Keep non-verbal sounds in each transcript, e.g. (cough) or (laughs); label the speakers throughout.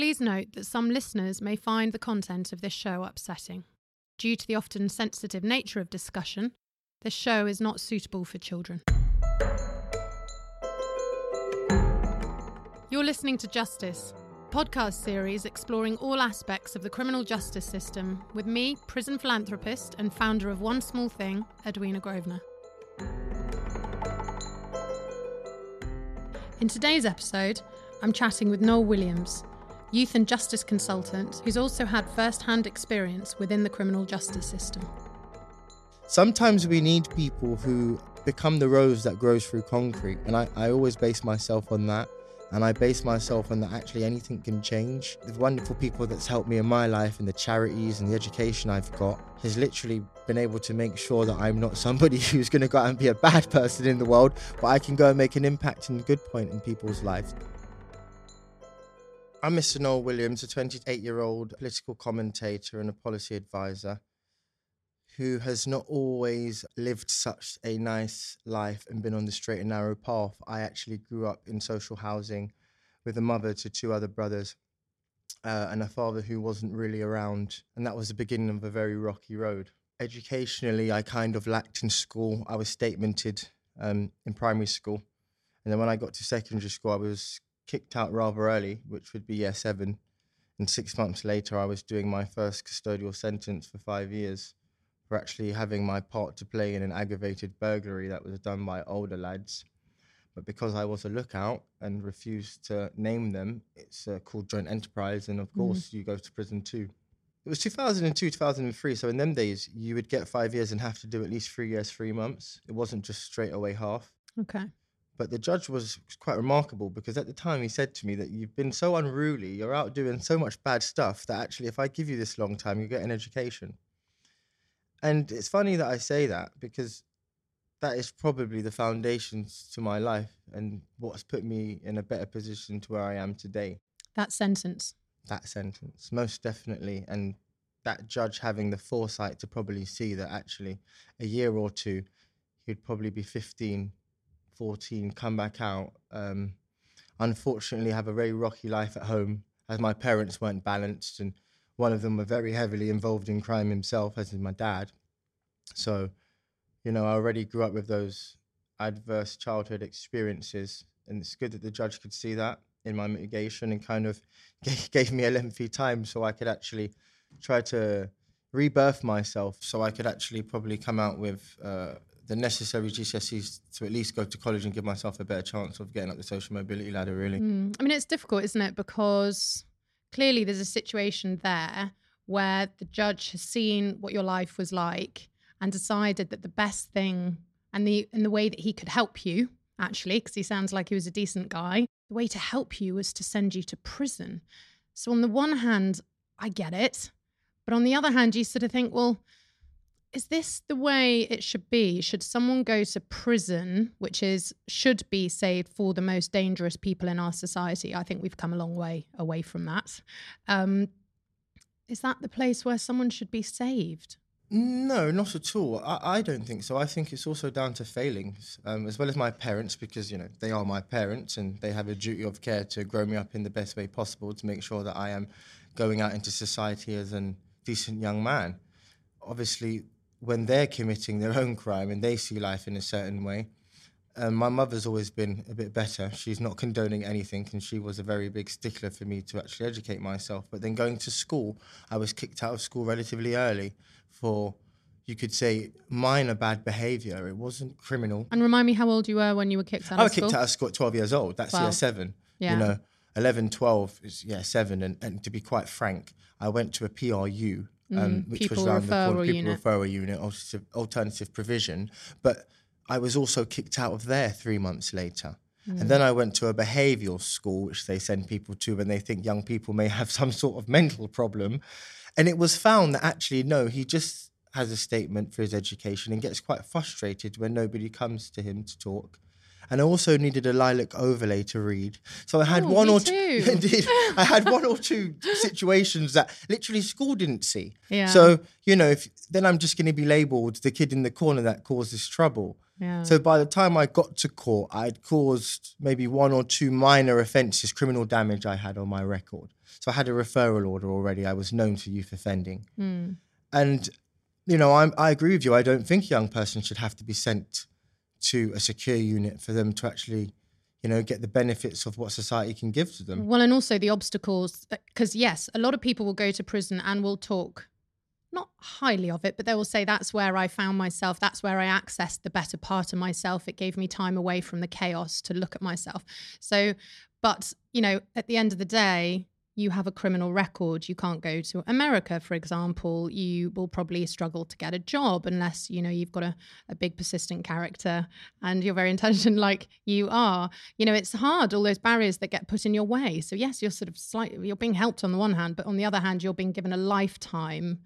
Speaker 1: Please note that some listeners may find the content of this show upsetting. Due to the often sensitive nature of discussion, this show is not suitable for children. You're listening to Justice, podcast series exploring all aspects of the criminal justice system with me, prison philanthropist and founder of One Small Thing, Edwina Grosvenor. In today's episode, I'm chatting with Noel Williams, youth and justice consultant who's also had first hand experience within the criminal justice system.
Speaker 2: Sometimes we need people who become the rose that grows through concrete. And I, I always base myself on that. And I base myself on that actually anything can change. The wonderful people that's helped me in my life and the charities and the education I've got has literally been able to make sure that I'm not somebody (laughs) who's going to go out and be a bad person in the world, but I can go and make an impact and good point in people's lives. I'm Mr. Noel Williams, a 28 year old political commentator and a policy advisor who has not always lived such a nice life and been on the straight and narrow path. I actually grew up in social housing with a mother to two other brothers uh, and a father who wasn't really around. And that was the beginning of a very rocky road. Educationally, I kind of lacked in school. I was statemented um, in primary school. And then when I got to secondary school, I was kicked out rather early, which would be year seven. And six months later, I was doing my first custodial sentence for five years for actually having my part to play in an aggravated burglary that was done by older lads. But because I was a lookout and refused to name them, it's uh, called joint enterprise. And of course, mm. you go to prison too. It was 2002, 2003. So in them days, you would get five years and have to do at least three years, three months. It wasn't just straight away half.
Speaker 1: Okay.
Speaker 2: But the judge was quite remarkable because at the time he said to me that you've been so unruly, you're out doing so much bad stuff that actually, if I give you this long time, you get an education. And it's funny that I say that because that is probably the foundations to my life and what's put me in a better position to where I am today.
Speaker 1: That sentence.
Speaker 2: That sentence, most definitely. And that judge having the foresight to probably see that actually a year or two, he'd probably be 15, 14, come back out. Um, unfortunately, have a very rocky life at home as my parents weren't balanced and one of them were very heavily involved in crime himself, as is my dad. So, you know, I already grew up with those adverse childhood experiences, and it's good that the judge could see that in my mitigation and kind of (laughs) gave me a lengthy time so I could actually try to rebirth myself so I could actually probably come out with uh, the necessary GCSEs to at least go to college and give myself a better chance of getting up the social mobility ladder, really.
Speaker 1: Mm. I mean, it's difficult, isn't it? Because clearly there's a situation there where the judge has seen what your life was like and decided that the best thing and the in the way that he could help you actually because he sounds like he was a decent guy the way to help you was to send you to prison so on the one hand i get it but on the other hand you sort of think well is this the way it should be should someone go to prison which is should be saved for the most dangerous people in our society i think we've come a long way away from that. Um, is that the place where someone should be saved
Speaker 2: no, not at all. I, I don't think so. I think it's also down to failings, um, as well as my parents, because you know they are my parents and they have a duty of care to grow me up in the best way possible to make sure that I am going out into society as a decent young man. Obviously, when they're committing their own crime and they see life in a certain way, Um, my mother's always been a bit better. She's not condoning anything, and she was a very big stickler for me to actually educate myself. But then going to school, I was kicked out of school relatively early for, you could say, minor bad behaviour. It wasn't criminal.
Speaker 1: And remind me how old you were when you were kicked out
Speaker 2: I
Speaker 1: of
Speaker 2: was kicked out of school at 12 years old. That's year seven.
Speaker 1: Yeah.
Speaker 2: You know, 11, 12 is, yeah, seven. And, and to be quite frank, I went to a PRU, um, which
Speaker 1: Mm, Pupil
Speaker 2: was around the corner, people
Speaker 1: Unit.
Speaker 2: referral unit, alternative, alternative provision. But I was also kicked out of there three months later.
Speaker 1: Mm.
Speaker 2: And then I went to a behavioural school, which they send people to when they think young people may have (laughs) some sort of mental problem. And it was found that actually, no, he just has a statement for his education and gets quite frustrated when nobody comes to him to talk. And I also needed a lilac overlay to read. So I had
Speaker 1: Oh,
Speaker 2: one or two. (laughs) Indeed, I had one or (laughs) two situations that literally school didn't see.
Speaker 1: Yeah.
Speaker 2: So you know, if then I'm just going to be labelled the kid in the corner that causes trouble.
Speaker 1: Yeah.
Speaker 2: So by the time I got to court, I'd caused maybe one or two minor offences, criminal damage I had on my record. So I had a referral order already. I was known for youth offending.
Speaker 1: Hmm.
Speaker 2: And, you know, I'm, I agree with you. I don't think a young person should have to be sent to a secure unit for them to actually, you know, get the benefits of what society can give to them.
Speaker 1: Well, and also the obstacles, uh, because yes, a lot of people will go to prison and will talk not highly of it, but they will say that's where I found myself. That's where I accessed the better part of myself. It gave me time away from the chaos to look at myself. So, but you know, at the end of the day, you have a criminal record. You can't go to America, for example. You will probably struggle to get a job unless, you know, you've got a, a big persistent character and you're very (laughs) intelligent like you are. You know, it's hard, all those barriers that get put in your way. So yes, you're sort of slightly you're being helped on the one hand, but on the other hand, you're being given a lifetime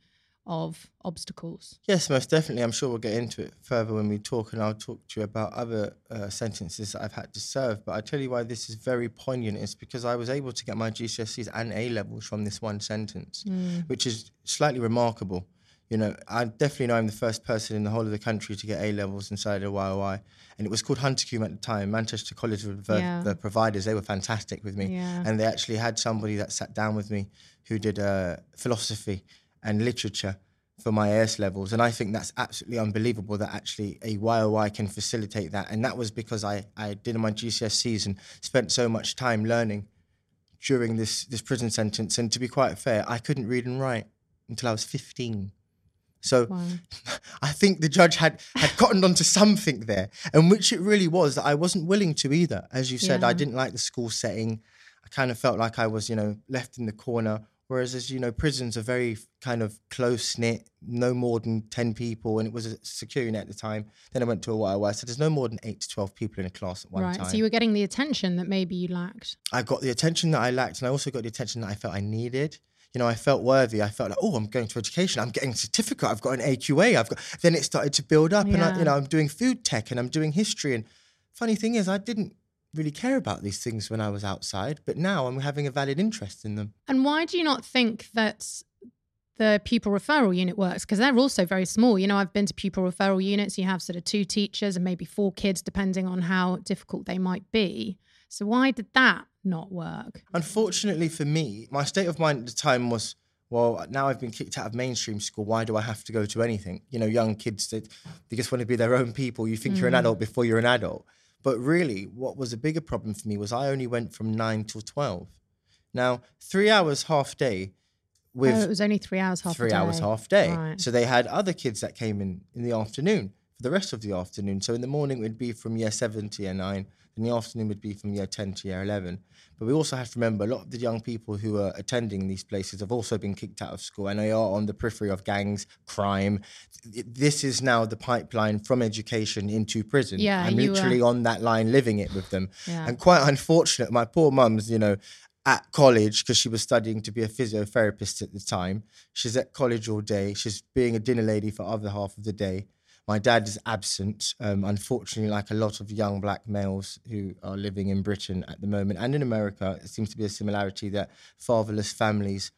Speaker 1: of obstacles.
Speaker 2: Yes, most definitely. I'm sure we'll get into it further when we talk, and I'll talk to you about other uh, sentences that I've had to serve. But I tell you why this is very poignant is because I was able to get my GCSEs and A levels from this one sentence, which is slightly remarkable. You know, I definitely know I'm the first person in the whole of the country to get A levels inside a YOI, and it was called Huntercombe at the time. Manchester College were the,
Speaker 1: Yeah.
Speaker 2: the providers; they were fantastic with me,
Speaker 1: Yeah.
Speaker 2: and they actually had somebody that sat down with me who did uh, philosophy and literature for my AS levels. And I think that's absolutely unbelievable that actually a YOI can facilitate that. And that was because I, I did in my GCSEs and spent so much time learning during this, this prison sentence. And to be quite fair, I couldn't read and write until I was 15. So
Speaker 1: Wow. (laughs)
Speaker 2: I think the judge had had cottoned onto something there, and which it really was that I wasn't willing to either. As you said, I didn't like the school setting. I kind of felt like I was, you know, left in the corner. Whereas, as you know, prisons are very kind of close knit, no more than ten people, and it was a secure unit at the time. Then I went to a YOI, so there's no more than eight to twelve people in a class at one
Speaker 1: Right.
Speaker 2: time.
Speaker 1: Right, so you were getting the attention that maybe you lacked.
Speaker 2: I got the attention that I lacked, and I also got the attention that I felt I needed. You know, I felt worthy. I felt like, oh, I'm going to education. I'm getting a certificate. I've got an AQA. I've got. Then it started to build up, and I, you know, I'm doing food tech and I'm doing history. And funny thing is, I didn't really care about these things when I was outside, but now I'm having a valid interest in them.
Speaker 1: And why do you not think that the pupil referral unit works? Because they're also very small. You know, I've been to pupil referral units. You have sort of two teachers and maybe four kids, depending on how difficult they might be. So why did that not work?
Speaker 2: Unfortunately for me, my state of mind at the time was, well, now I've been kicked out of mainstream school. Why do I have to go to anything? You know, young kids that they just want to be their own people. You think you're an mm. adult before you're an adult. But really, what was a bigger problem for me was I only went from nine till twelve. Now, three hours half day oh, with
Speaker 1: oh, it was only three hours half
Speaker 2: three hours
Speaker 1: day.
Speaker 2: half day.
Speaker 1: Right.
Speaker 2: So they had other kids that came in in the afternoon for the rest of the afternoon. So in the morning it would be from year seven to year nine. In the afternoon would be from year ten to year eleven. But we also have to remember a lot of the young people who are attending these places have also been kicked out of school and they are on the periphery of gangs, crime. This is now the pipeline from education into prison.
Speaker 1: Yeah,
Speaker 2: I'm
Speaker 1: you were-
Speaker 2: literally on that line living it with them.
Speaker 1: Yeah.
Speaker 2: And quite unfortunate, my poor mum's, you know, at college because she was studying to be a physiotherapist at the time. She's at college all day. She's being a dinner lady for other half of the day. My dad is absent, um, unfortunately, like a lot of young black males who are living in Britain at the moment and in America. It seems to be a similarity that fatherless families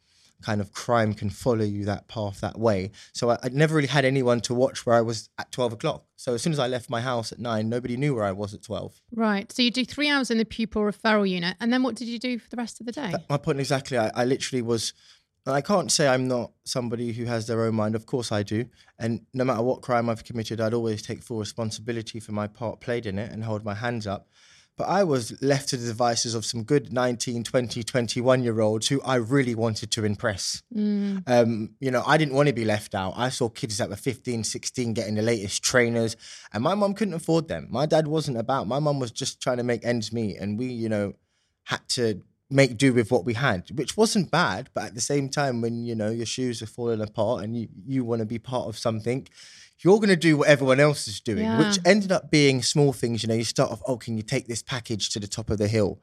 Speaker 2: kind of crime can follow you that path that way. So I, I never really had anyone to watch where I was at 12 o'clock. So as soon as I left my house at nine, nobody knew where I was at 12.
Speaker 1: Right. So you do three hours in the pupil referral unit. And then what did you do for the rest of the day?
Speaker 2: My point exactly. I, I literally was And I can't say I'm not somebody who has their own mind. Of course I do. And no matter what crime I've committed, I'd always take full responsibility for my part played in it and hold my hands up. But I was left to the devices of some good 19, 20, 21 year olds who I really wanted to impress.
Speaker 1: Mm.
Speaker 2: Um, you know, I didn't want to be left out. I saw kids that were 15, 16 getting the latest trainers, and my mum couldn't afford them. My dad wasn't about. My mum was just trying to make ends meet, and we, you know, had to make do with what we had, which wasn't bad. But at the same time, when you know your shoes are falling apart and you you want to be part of something, you're going to do what everyone else is doing,
Speaker 1: Yeah.
Speaker 2: which ended up being small things. You know, you start off, oh, can you take this package to the top of the hill?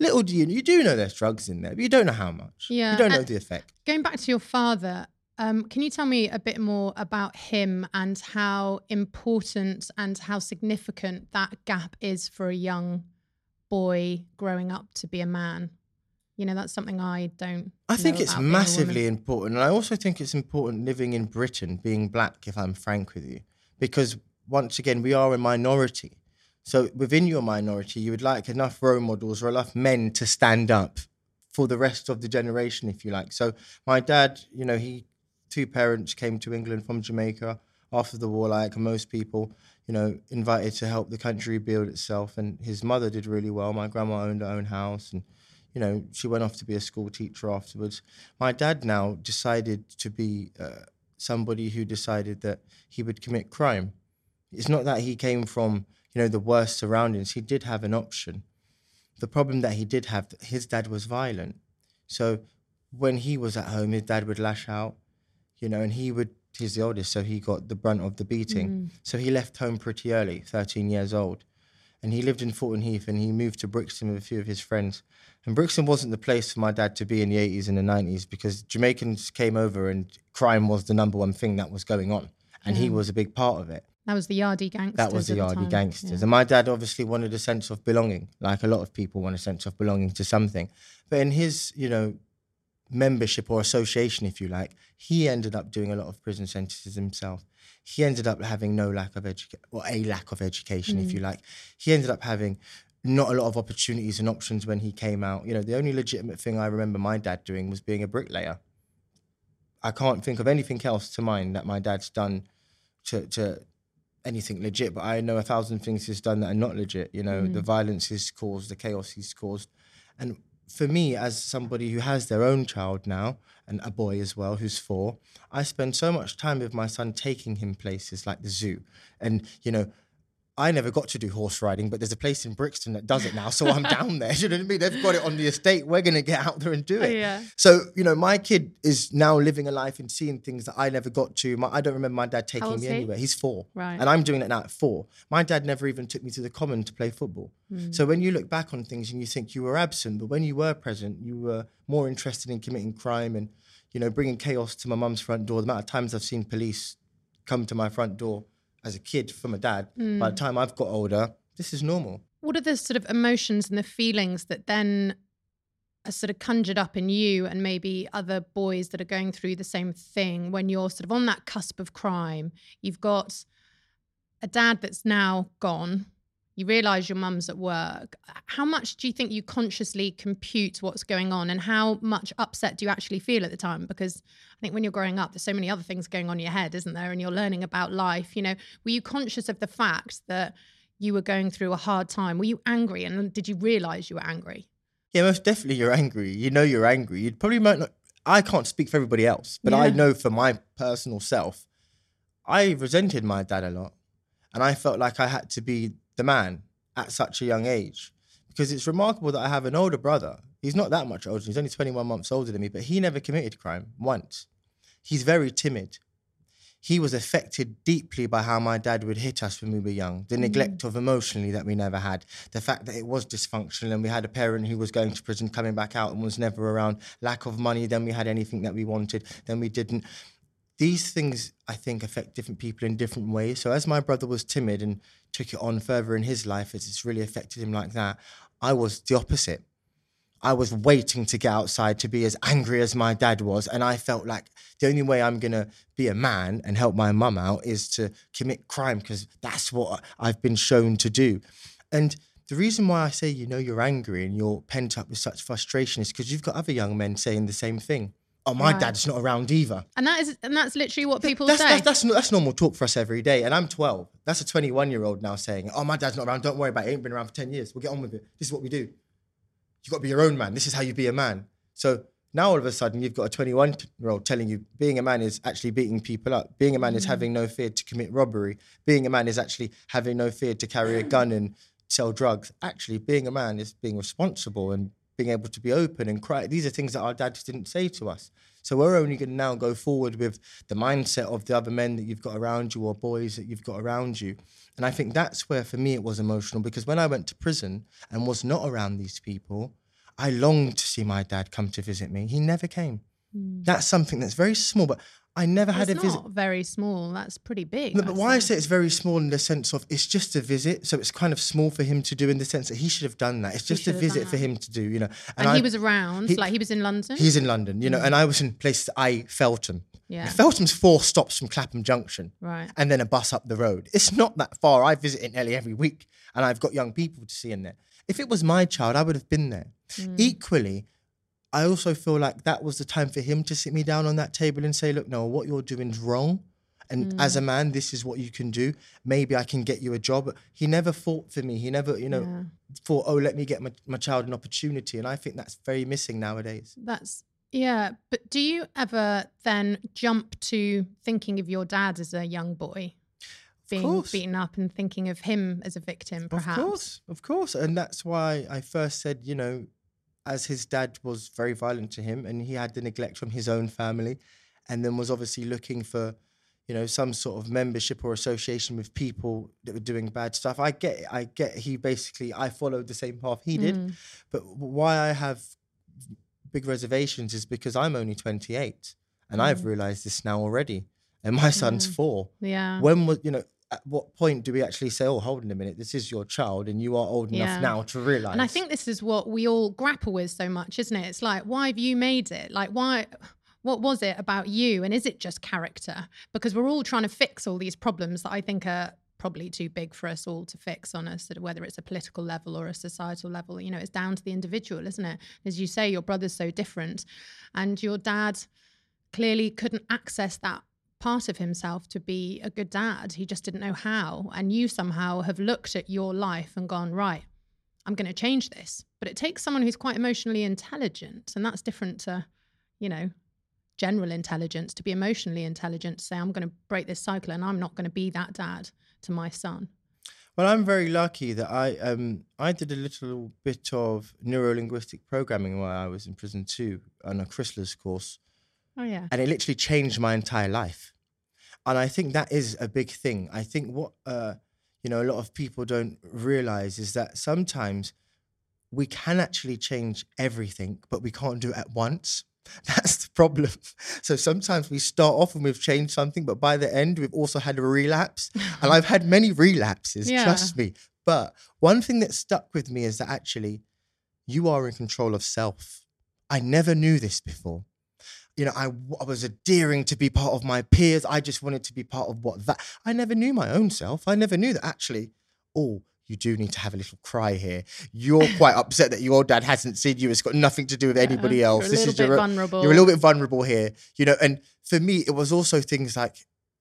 Speaker 2: Little do you, you do know there's drugs in there, but you don't know how much.
Speaker 1: Yeah,
Speaker 2: You don't know the effect.
Speaker 1: Going back to your father, um, can you tell me a bit more about him and how important and how significant that gap is for a young boy growing up to be a man? You know, that's something I don't.
Speaker 2: I think it's
Speaker 1: about being a woman.
Speaker 2: massively important. And I also think it's important living in Britain, being black, if I'm frank with you, because once again, we are a minority. So within your minority, you would like enough role models or enough men to stand up for the rest of the generation, if you like. So my dad, you know, he two parents came to England from Jamaica after the war, like most people, you know, invited to help the country build itself. And his mother did really well. My grandma owned her own house and you know, she went off to be a school teacher afterwards. My dad now decided to be uh, somebody who decided that he would commit crime. It's not that he came from, you know, the worst surroundings. He did have an option. The problem that he did have, his dad was violent. So when he was at home, his dad would lash out, you know, and he would, he's the oldest, so he got the brunt of the beating. Mm. So he left home pretty early, 13 years old and he lived in Fulton Heath and he moved to Brixton with a few of his friends. And Brixton wasn't the place for my dad to be in the 80s and the 90s because Jamaicans came over and crime was the number one thing that was going on. And he was a big part of it.
Speaker 1: That was the Yardie gangsters.
Speaker 2: That was the Yardie gangsters.
Speaker 1: Yeah.
Speaker 2: And my dad obviously wanted a sense of belonging, like a lot of people want a sense of belonging to something. But in his, you know, membership or association, if you like, he ended up doing a lot of prison sentences himself. He ended up having no lack of education, or a lack of education, if you hmm. like. He ended up having not a lot of opportunities and options when he came out. You know, the only legitimate thing I remember my dad doing was being a bricklayer. I can't think of anything else to mind that my dad's done to, to anything legit, but I know a thousand things he's done that are not legit. You know, the hmm. violence he's caused, the chaos he's caused. And for me, as somebody who has their own child now, and a boy as well who's four, I spend so much time with my son taking him places like the zoo. And, you know, I never got to do horse riding, but there's a place in Brixton that does it now. So I'm down (laughs) there. You know what I mean? They've got it on the estate. We're going to get out there and do it.
Speaker 1: yeah.
Speaker 2: So, you know, my kid is now living a life and seeing things that I never got to. My, I don't remember my dad taking me
Speaker 1: he?
Speaker 2: anywhere. He's four.
Speaker 1: Right.
Speaker 2: And I'm doing it now at four. My dad never even took me to the common to play football.
Speaker 1: Hmm.
Speaker 2: So when you look back on things and you think you were absent, but when you were present, you were more interested in committing crime and, you know, bringing chaos to my mum's front door. The amount of times I've seen police come to my front door as a kid from a dad, by
Speaker 1: Hmm.
Speaker 2: the time I've got older, this is normal.
Speaker 1: What are the sort of emotions and the feelings that then are sort of conjured up in you and maybe other boys that are going through the same thing when you're sort of on that cusp of crime? You've got a dad that's now gone. You realize your mum's at work. How much do you think you consciously compute what's going on and how much upset do you actually feel at the time? Because I think when you're growing up, there's so many other things going on in your head, isn't there? And you're learning about life. You know, were you conscious of the fact that you were going through a hard time? Were you angry? And did you realize you were angry?
Speaker 2: Yeah, most definitely you're angry. You know you're angry. You probably might not. I can't speak for everybody else, but I know for my personal self, I resented my dad a lot. And I felt like I had to be the man at such a young age. Because it's remarkable that I have an older brother. He's not that much older. He's only 21 months older than me, but he never committed crime once. He's very timid. He was affected deeply by how my dad would hit us when we were young, the mm. neglect of emotionally that we never had, the fact that it was dysfunctional and we had a parent who was going to prison, coming back out and was never around, lack of money, then we had anything that we wanted, then we didn't. These things, I think, affect different people in different ways. So, as my brother was timid and took it on further in his life, as it's really affected him like that, I was the opposite. I was waiting to get outside to be as angry as my dad was. And I felt like the only way I'm going to be a man and help my mum out is to commit crime because that's what I've been shown to do. And the reason why I say, you know, you're angry and you're pent up with such frustration is because you've got other young men saying the same thing. Oh, my
Speaker 1: Right.
Speaker 2: dad's not around either.
Speaker 1: And that is, and that's literally what people
Speaker 2: that's,
Speaker 1: say.
Speaker 2: That's, that's, that's normal talk for us every day. And I'm 12. That's a 21 year old now saying, oh, my dad's not around. Don't worry about it. He ain't been around for 10 years. We'll get on with it. This is what we do. You've got to be your own man. This is how you be a man. So now all of a sudden you've got a 21 year old telling you being a man is actually beating people up. Being a man is mm. having no fear to commit robbery. Being a man is actually having no fear to carry a gun and sell drugs. Actually, being a man is being responsible and being able to be open and cry. These are things that our dads didn't say to us. So we're only going to now go forward with the mindset of the other men that you've got around you or boys that you've got around you. And I think that's where for me it was emotional because when I went to prison and was not around these people, I longed to see my dad come to visit me. He never came. Hmm. That's something that's very small, but I never had a visit.
Speaker 1: not very small. That's pretty big.
Speaker 2: No, but
Speaker 1: I'd
Speaker 2: why I
Speaker 1: say.
Speaker 2: it's very small in the sense of it's just a visit, so it's kind of small for him to do in the sense that he should have done that. It's just a
Speaker 1: should have done
Speaker 2: visit for him to do, you know.
Speaker 1: And,
Speaker 2: I-
Speaker 1: he was around,
Speaker 2: he-
Speaker 1: like he was in London.
Speaker 2: He's in London, you know, and I was in places I Feltham.
Speaker 1: Yeah.
Speaker 2: Feltham's four stops from Clapham Junction,
Speaker 1: Right.
Speaker 2: and then a bus up the road. It's not that far. I visit it nearly every week, and I've got young people to see in there. If it was my child, I would have been there.
Speaker 1: Hmm.
Speaker 2: Equally, I also feel like that was the time for him to sit me down on that table and say, "Look, no, what you're doing is wrong." And as a
Speaker 1: Hmm.
Speaker 2: man, this is what you can do. Maybe I can get you a job. He never fought for me. He never, you know,
Speaker 1: Yeah.
Speaker 2: thought, oh, let me get my, my child an opportunity. And I think that's very missing nowadays.
Speaker 1: That's yeah. But do you ever then jump to thinking of your dad as a young boy being beaten up and thinking of him as a victim, perhaps?
Speaker 2: Of course, of course. And that's why I first said, you know, as his dad was very violent to him and he had the neglect from his own family and then was obviously looking for, you know, some sort of membership or association with people that were doing bad stuff. I get it. I get he basically I followed the same path he did.
Speaker 1: Mm.
Speaker 2: But why I have big reservations is because I'm only 28 and I've realized this now already. And my son's four
Speaker 1: Yeah.
Speaker 2: when was you know at what point do we actually say oh hold on a minute this is your child and you are old enough
Speaker 1: Yeah.
Speaker 2: now to realize
Speaker 1: And I think this is what we all grapple with so much, isn't it? It's like, why have you made it? Like, why? What was it about you? And is it just character? Because we're all trying to fix all these problems that I think are probably too big for us all to fix on us, whether it's a political level or a societal level. You know, it's down to the individual, isn't it? As you say, your brother's so different, and your dad clearly couldn't access that part of himself to be a good dad. He just didn't know how. And you somehow have looked at your life and gone, right, I'm going to change this. But it takes someone who's quite emotionally intelligent. And that's different to, you know, general intelligence to be emotionally intelligent, to say, I'm going to break this cycle and I'm not going to be that dad to my son.
Speaker 2: well i'm very lucky that i um i did a little bit of neuro-linguistic programming while i was in prison too on a Chrysalis course
Speaker 1: Oh, yeah.
Speaker 2: and it literally changed my entire life. And i think that is a big thing. I think what uh you know a lot of people don't realize is that sometimes we can actually change everything but we can't do it at once. (laughs) That's the problem. So sometimes we start off and we've changed something but by the end we've also had a relapse. And i've had many relapses (laughs)
Speaker 1: Yeah.
Speaker 2: trust me. But one thing that stuck with me is that actually you are in control of self. I never knew this before you know, I, I was adhering to be part of my peers. I just wanted to be part of what that. I never knew my own self. I never knew that actually, oh, you do need to have a little cry here. You're (laughs) quite upset that your dad hasn't seen you. It's got nothing to do with anybody
Speaker 1: a
Speaker 2: else. This
Speaker 1: little
Speaker 2: is
Speaker 1: bit
Speaker 2: your,
Speaker 1: vulnerable.
Speaker 2: You're a little bit vulnerable here, you know. And for me, it was also things like,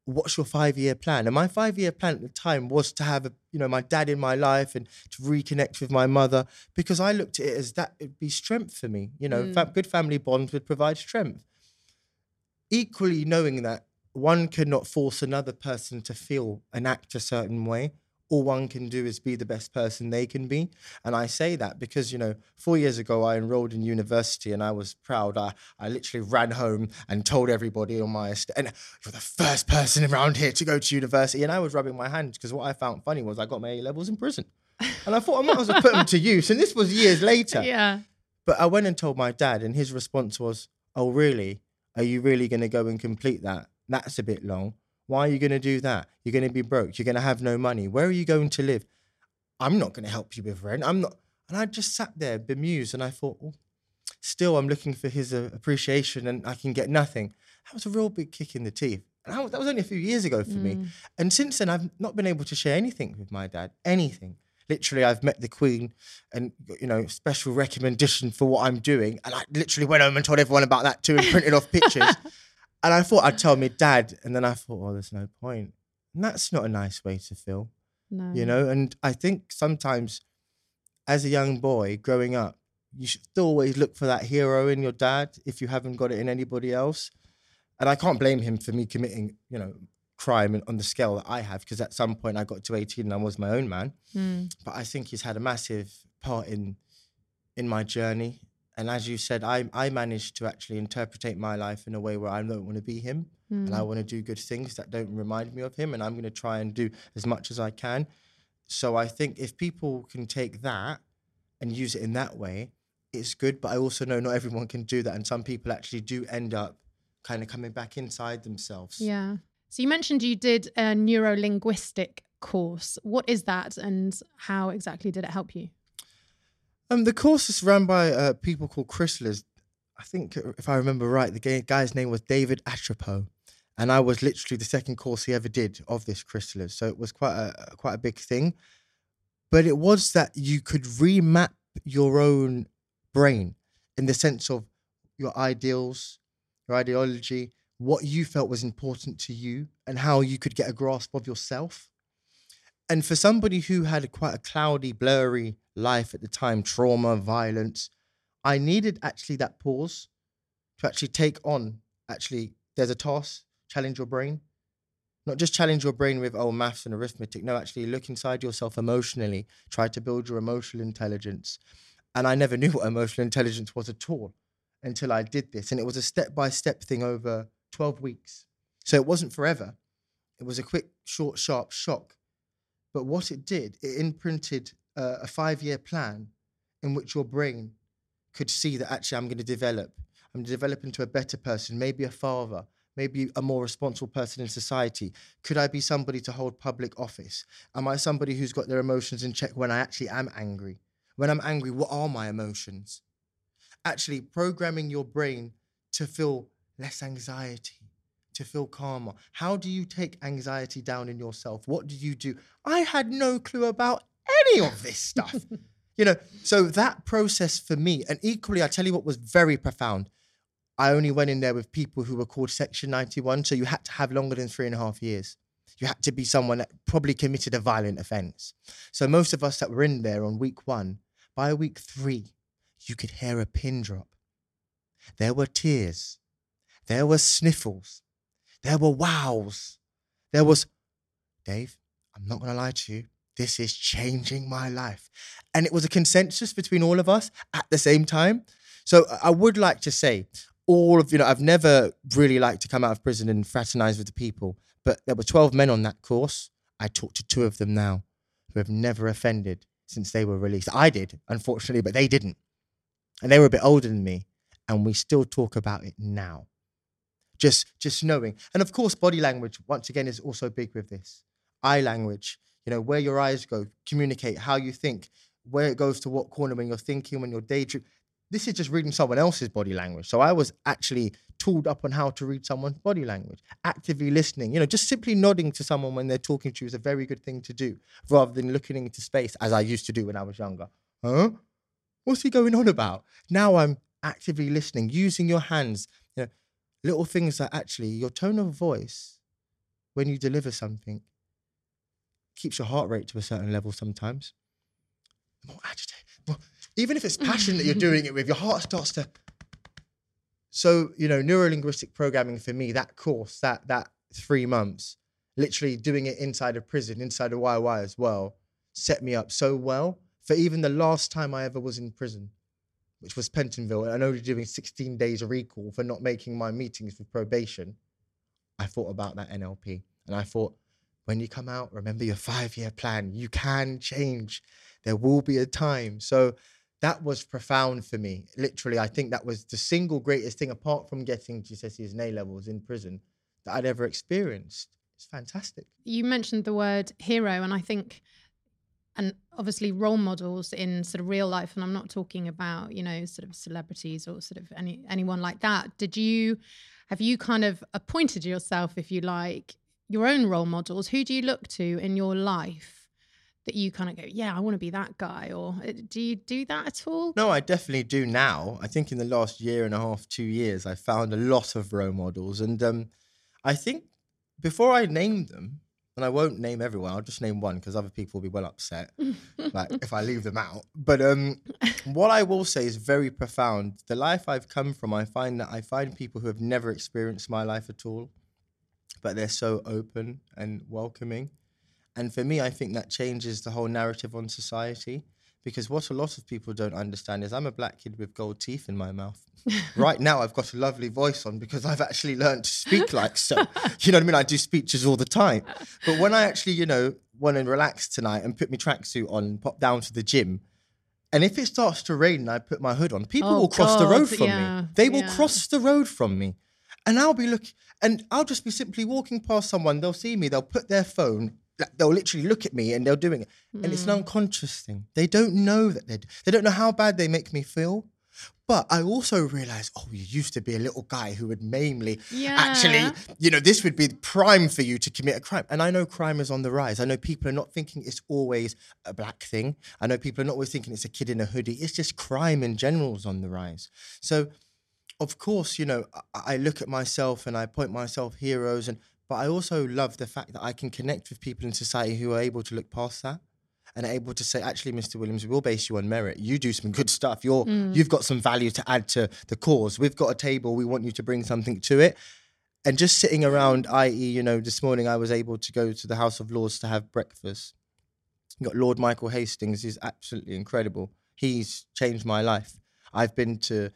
Speaker 2: what's your five year plan? And my five year plan at the time was to have a, you know, my dad in my life and to reconnect with my mother because I looked at it as that would be strength for me. You know, mm. fa- good family bonds would provide strength equally knowing that one cannot force another person to feel and act a certain way. All one can do is be the best person they can be. And I say that because, you know, four years ago I enrolled in university and I was proud. I, I literally ran home and told everybody on my estate, and you're the first person around here to go to university. And I was rubbing my hands because what I found funny was I got my A levels in prison. (laughs) And I thought I might as well put them to use. And this was years later.
Speaker 1: Yeah.
Speaker 2: But I went and told my dad, and his response was, Oh, really? Are you really going to go and complete that? That's a bit long. Why are you going to do that? You're going to be broke. You're going to have no money. Where are you going to live? I'm not going to help you with rent. I'm not. And I just sat there bemused and I thought, well, still, I'm looking for his uh, appreciation and I can get nothing. That was a real big kick in the teeth. And I that was only a few years ago for me. And since then, I've not been able to share anything with my dad, anything. Literally, I've met the Queen, and you know, special recommendation for what I'm doing, and I literally went home and told everyone about that too, and printed off pictures. (laughs) And I thought I'd tell my dad, and then I thought, well, there's no point. And that's not a nice way to feel,
Speaker 1: No.
Speaker 2: you know. And I think sometimes, as a young boy growing up, you should still always look for that hero in your dad if you haven't got it in anybody else. And I can't blame him for me committing, you know, crime on the scale that I have, because at some point I got to 18 and I was my own man.
Speaker 1: Mm.
Speaker 2: But I think he's had a massive part in in my journey. And as you said, I I managed to actually interpretate my life in a way where I don't want to be him, and I
Speaker 1: Mm.
Speaker 2: want to do good things that don't remind me of him, and I'm going to try and do as much as I can. So I think if people can take that and use it in that way, it's good. But I also know not everyone can do that, and some people actually do end up kind of coming back inside themselves.
Speaker 1: Yeah. So you mentioned you did a neuro linguistic course. What is that and how exactly did it help you?
Speaker 2: Um, the course is run by uh, people called Chrysalis. I think, uh, if I remember right, the guy's name was David Atropo, and I was literally the second course he ever did of this Chrysalis. So it was quite a quite a big thing. But it was that you could remap your own brain in the sense of your ideals, your ideology, what you felt was important to you, and how you could get a grasp of yourself. And for somebody who had a quite a cloudy, blurry life at the time, trauma, violence, I needed actually that pause to actually take on. Actually, there's a task, challenge your brain. Not just challenge your brain with, oh, maths and arithmetic. No, actually look inside yourself emotionally, try to build your emotional intelligence. And I never knew what (laughs) emotional intelligence was at all until I did this. And it was a step by step thing over 12 weeks. So it wasn't forever. It was a quick, short, sharp shock. But what it did, it imprinted uh, a five year plan in which your brain could see that actually I'm going to develop. I'm going to develop into a better person, maybe a father, maybe a more responsible person in society. Could I be somebody to hold public office? Am I somebody who's got their emotions in check when I actually am angry? When I'm angry, what are my emotions? Actually, programming your brain to feel less anxiety, to feel calmer. How do you take anxiety down in yourself? What do you do? I had no clue about any of this (laughs) stuff. you know, so that process for me, and equally, I tell you what was very profound. I only went in there with people who were called Section 91. So you had to have longer than three and a half years. You had to be someone that probably committed a violent offense. So most of us that were in there on week one, by week three, you could hear a pin drop. There were tears. There were sniffles. There were wows. There was, Dave, I'm not going to lie to you. This is changing my life. And it was a consensus between all of us at the same time. So I would like to say, all of, you know, I've never really liked to come out of prison and fraternize with the people, but there were 12 men on that course. I talked to two of them now who have never offended since they were released. I did, unfortunately, but they didn't. And they were a bit older than me. And we still talk about it now. Just just knowing. And of course, body language, once again, is also big with this. Eye language, you know, where your eyes go, communicate how you think, where it goes to what corner when you're thinking, when you're daydreaming. This is just reading someone else's body language. So I was actually tooled up on how to read someone's body language, actively listening. You know, just simply nodding to someone when they're talking to you is a very good thing to do, rather than looking into space as I used to do when I was younger. Huh? What's he going on about? Now I'm actively listening, using your hands, little things that actually your tone of voice when you deliver something keeps your heart rate to a certain level sometimes. More agitated. More, even if it's passion that you're (laughs) doing it with, your heart starts to. So, you know, neurolinguistic programming for me, that course, that that three months, literally doing it inside a prison, inside a YY as well, set me up so well for even the last time I ever was in prison, which was Pentonville, and only doing 16 days of recall for not making my meetings with probation. I thought about that NLP and I thought, when you come out, remember your five year plan. You can change. There will be a time. So that was profound for me. Literally, I think that was the single greatest thing, apart from getting GCSEs and A levels in prison, that I'd ever experienced. It's fantastic.
Speaker 1: You mentioned the word hero, and I think, and obviously role models in sort of real life, and I'm not talking about you know sort of celebrities or sort of any anyone like that. Did you have you kind of appointed yourself, if you like, your own role models? Who do you look to in your life that you kind of go, yeah, I want to be that guy? Or uh, do you do that at all?
Speaker 2: No, I definitely do now. I think in the last year and a half, two years, I found a lot of role models. And um, I think before I name them, and I won't name everyone, I'll just name one because other people will be well upset, (laughs) like if I leave them out. But um, what I will say is very profound. The life I've come from, I find that I find people who have never experienced my life at all, but they're so open and welcoming. And for me, I think that changes the whole narrative on society because what a lot of people don't understand is I'm a black kid with gold teeth in my mouth. (laughs) right now, I've got a lovely voice on because I've actually learned to speak like so. You know what I mean? I do speeches all the time. But when I actually, you know, want to relax tonight and put my tracksuit on and pop down to the gym, and if it starts to rain and I put my hood on, people
Speaker 1: Oh,
Speaker 2: will cross the road from
Speaker 1: yeah,
Speaker 2: me. They will
Speaker 1: yeah.
Speaker 2: cross the road from me. And I'll be looking, and I'll just be simply walking past someone. They'll see me, they'll put their phone, they'll literally look at me and they're doing it. And it's an
Speaker 1: Mm.
Speaker 2: unconscious thing. They don't know that they they don't know how bad they make me feel. But I also realize, oh, you used to be a little guy who would mainly
Speaker 1: Yeah.
Speaker 2: actually, you know, this would be prime for you to commit a crime. And I know crime is on the rise. I know people are not thinking it's always a black thing. I know people are not always thinking it's a kid in a hoodie. It's just crime in general is on the rise. So, of course, you know, I, I look at myself and I point myself heroes, and but I also love the fact that I can connect with people in society who are able to look past that and are able to say, actually, Mr. Williams, we'll base you on merit. You do some good stuff. You're mm. you've got some value to add to the cause. We've got a table. We want you to bring something to it. And just sitting around, i.e., you know, this morning I was able to go to the House of Lords to have breakfast. You got Lord Michael Hastings. He's absolutely incredible. He's changed my life. I've been to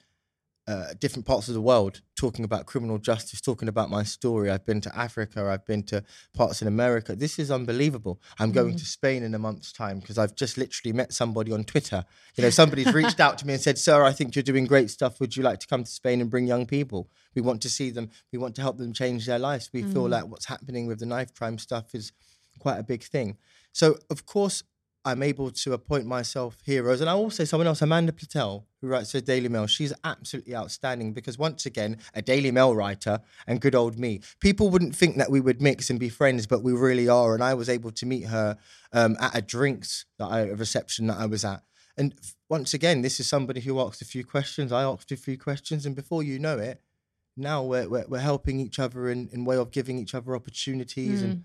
Speaker 2: uh, different parts of the world talking about criminal justice, talking about my story. I've been to Africa, I've been to parts in America. This is unbelievable. I'm going to Spain in a month's time because I've just literally met somebody on Twitter. You know, somebody's reached out to me and said, Sir, I think you're doing great stuff. Would you like to come to Spain and bring young people? We want to see them, we want to help them change their lives. We feel like what's happening with the knife crime stuff is quite a big thing. So, of course, I'm able to appoint myself heroes. And I say someone else, Amanda Platell, who writes for Daily Mail. She's absolutely outstanding because, once again, a Daily Mail writer and good old me. People wouldn't think that we would mix and be friends, but we really are. And I was able to meet her um, at a drinks, that I, a reception that I was at. And once again, this is somebody who asked a few questions. I asked a few questions. And before you know it, now we're, we're, we're helping each other in, in way of giving each other opportunities and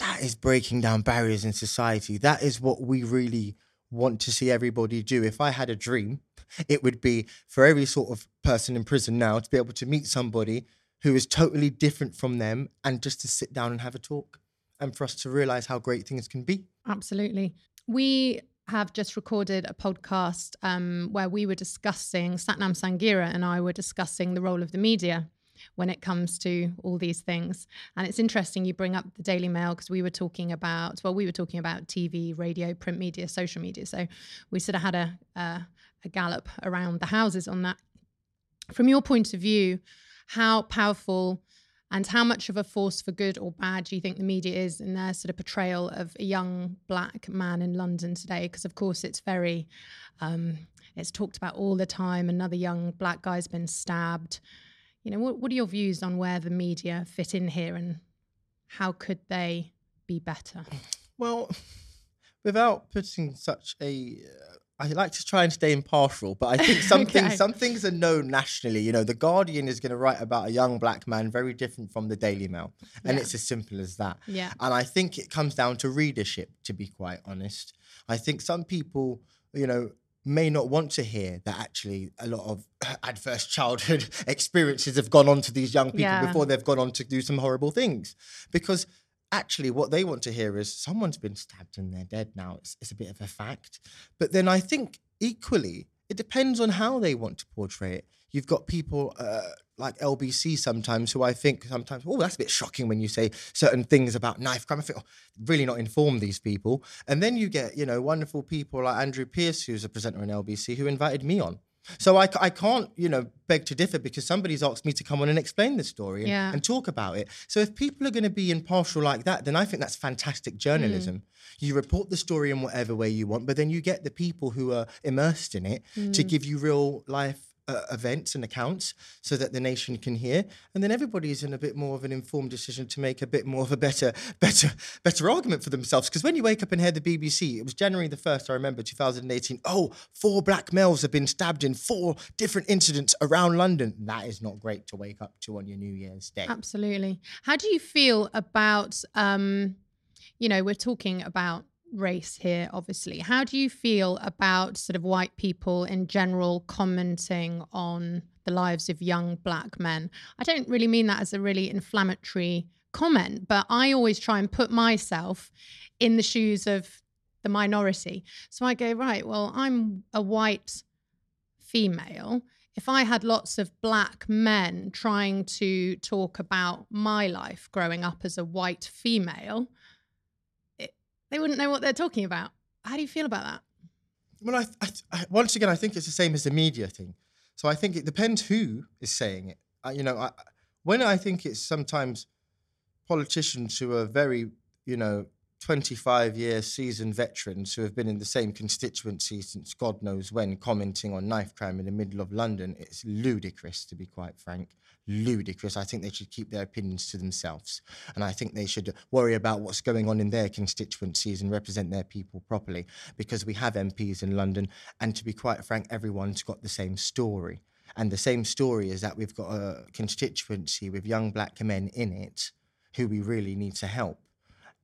Speaker 2: that is breaking down barriers in society. That is what we really want to see everybody do. If I had a dream, it would be for every sort of person in prison now to be able to meet somebody who is totally different from them and just to sit down and have a talk and for us to realize how great things can be.
Speaker 1: Absolutely. We have just recorded a podcast um, where we were discussing, Sathnam Sanghera and I were discussing the role of the media when it comes to all these things. And it's interesting you bring up the Daily Mail because we were talking about, well, we were talking about TV, radio, print media, social media. So we sort of had a, a, a gallop around the houses on that. From your point of view, how powerful and how much of a force for good or bad do you think the media is in their sort of portrayal of a young black man in London today? Because of course it's very, um, it's talked about all the time. Another young black guy's been stabbed. You know, what, what are your views on where the media fit in here and how could they be better?
Speaker 2: Well, (laughs) without putting such a, uh, I like to try and stay impartial, but I (laughs) think some
Speaker 1: Okay.
Speaker 2: things, some things are known nationally. You know, the Guardian is going to write about a young black man very different from the Daily Mail, and
Speaker 1: Yeah.
Speaker 2: it's as simple as that.
Speaker 1: Yeah.
Speaker 2: And I think it comes down to readership, to be quite honest. I think some people, you know, may not want to hear that actually a lot of (clears throat) adverse childhood (laughs) experiences have gone on to these young people
Speaker 1: Yeah.
Speaker 2: before they've gone on to do some horrible things. Because actually, what they want to hear is someone's been stabbed and they're dead now. It's, it's a bit of a fact. But then I think equally, it depends on how they want to portray it. You've got people uh, like LBC sometimes who I think sometimes, oh, that's a bit shocking when you say certain things about knife crime. I think, oh, really not inform these people. And then you get, you know, wonderful people like Andrew Pierce, who's a presenter on LBC, who invited me on. So I, I can't, you know, beg to differ because somebody's asked me to come on and explain the story and,
Speaker 1: Yeah.
Speaker 2: and talk about it. So if people are going to be impartial like that, then I think that's fantastic journalism. You report the story in whatever way you want, but then you get the people who are immersed in it to give you real life uh, events and accounts so that the nation can hear, and then everybody's in a bit more of an informed decision to make a bit more of a better, (laughs) better, better argument for themselves. Because when you wake up and hear the BBC, it was January the first, I remember 2018. Oh, four black males have been stabbed in four different incidents around London. That is not great to wake up to on your New Year's Day.
Speaker 1: Absolutely. How do you feel about, um, you know, we're talking about race here, obviously. How do you feel about sort of white people in general commenting on the lives of young black men? I don't really mean that as a really inflammatory comment, but I always try and put myself in the shoes of the minority. So I go, right, well, I'm a white female. If I had lots of black men trying to talk about my life growing up as a white female, they wouldn't know what they're talking about. How do you feel about that?
Speaker 2: Well, I, I, I, once again, I think it's the same as the media thing. So I think it depends who is saying it. I, you know, when I think it's sometimes politicians who are very, you know, 25 year seasoned veterans who have been in the same constituency since God knows when, commenting on knife crime in the middle of London, it's ludicrous, to be quite frank. Ludicrous. I think they should keep their opinions to themselves. And I think they should worry about what's going on in their constituencies and represent their people properly because we have MPs in London. And to be quite frank, everyone's got the same story. And the same story is that we've got a constituency with young black men in it who we really need to help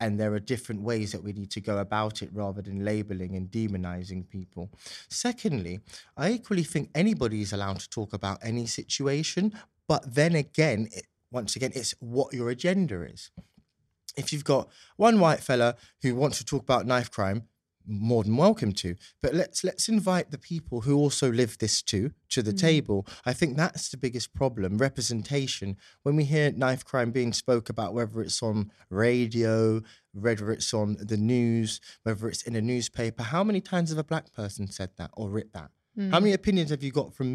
Speaker 2: and there are different ways that we need to go about it rather than labeling and demonizing people. Secondly, I equally think anybody is allowed to talk about any situation, but then again, it, once again, it's what your agenda is. If you've got one white fella who wants to talk about knife crime, more than welcome to. But let's let's invite the people who also live this too to the mm. table. I think that's the biggest problem. Representation. When we hear knife crime being spoke about, whether it's on radio, whether it's on the news, whether it's in a newspaper, how many times have a black person said that or writ that? Mm. How many opinions have you got from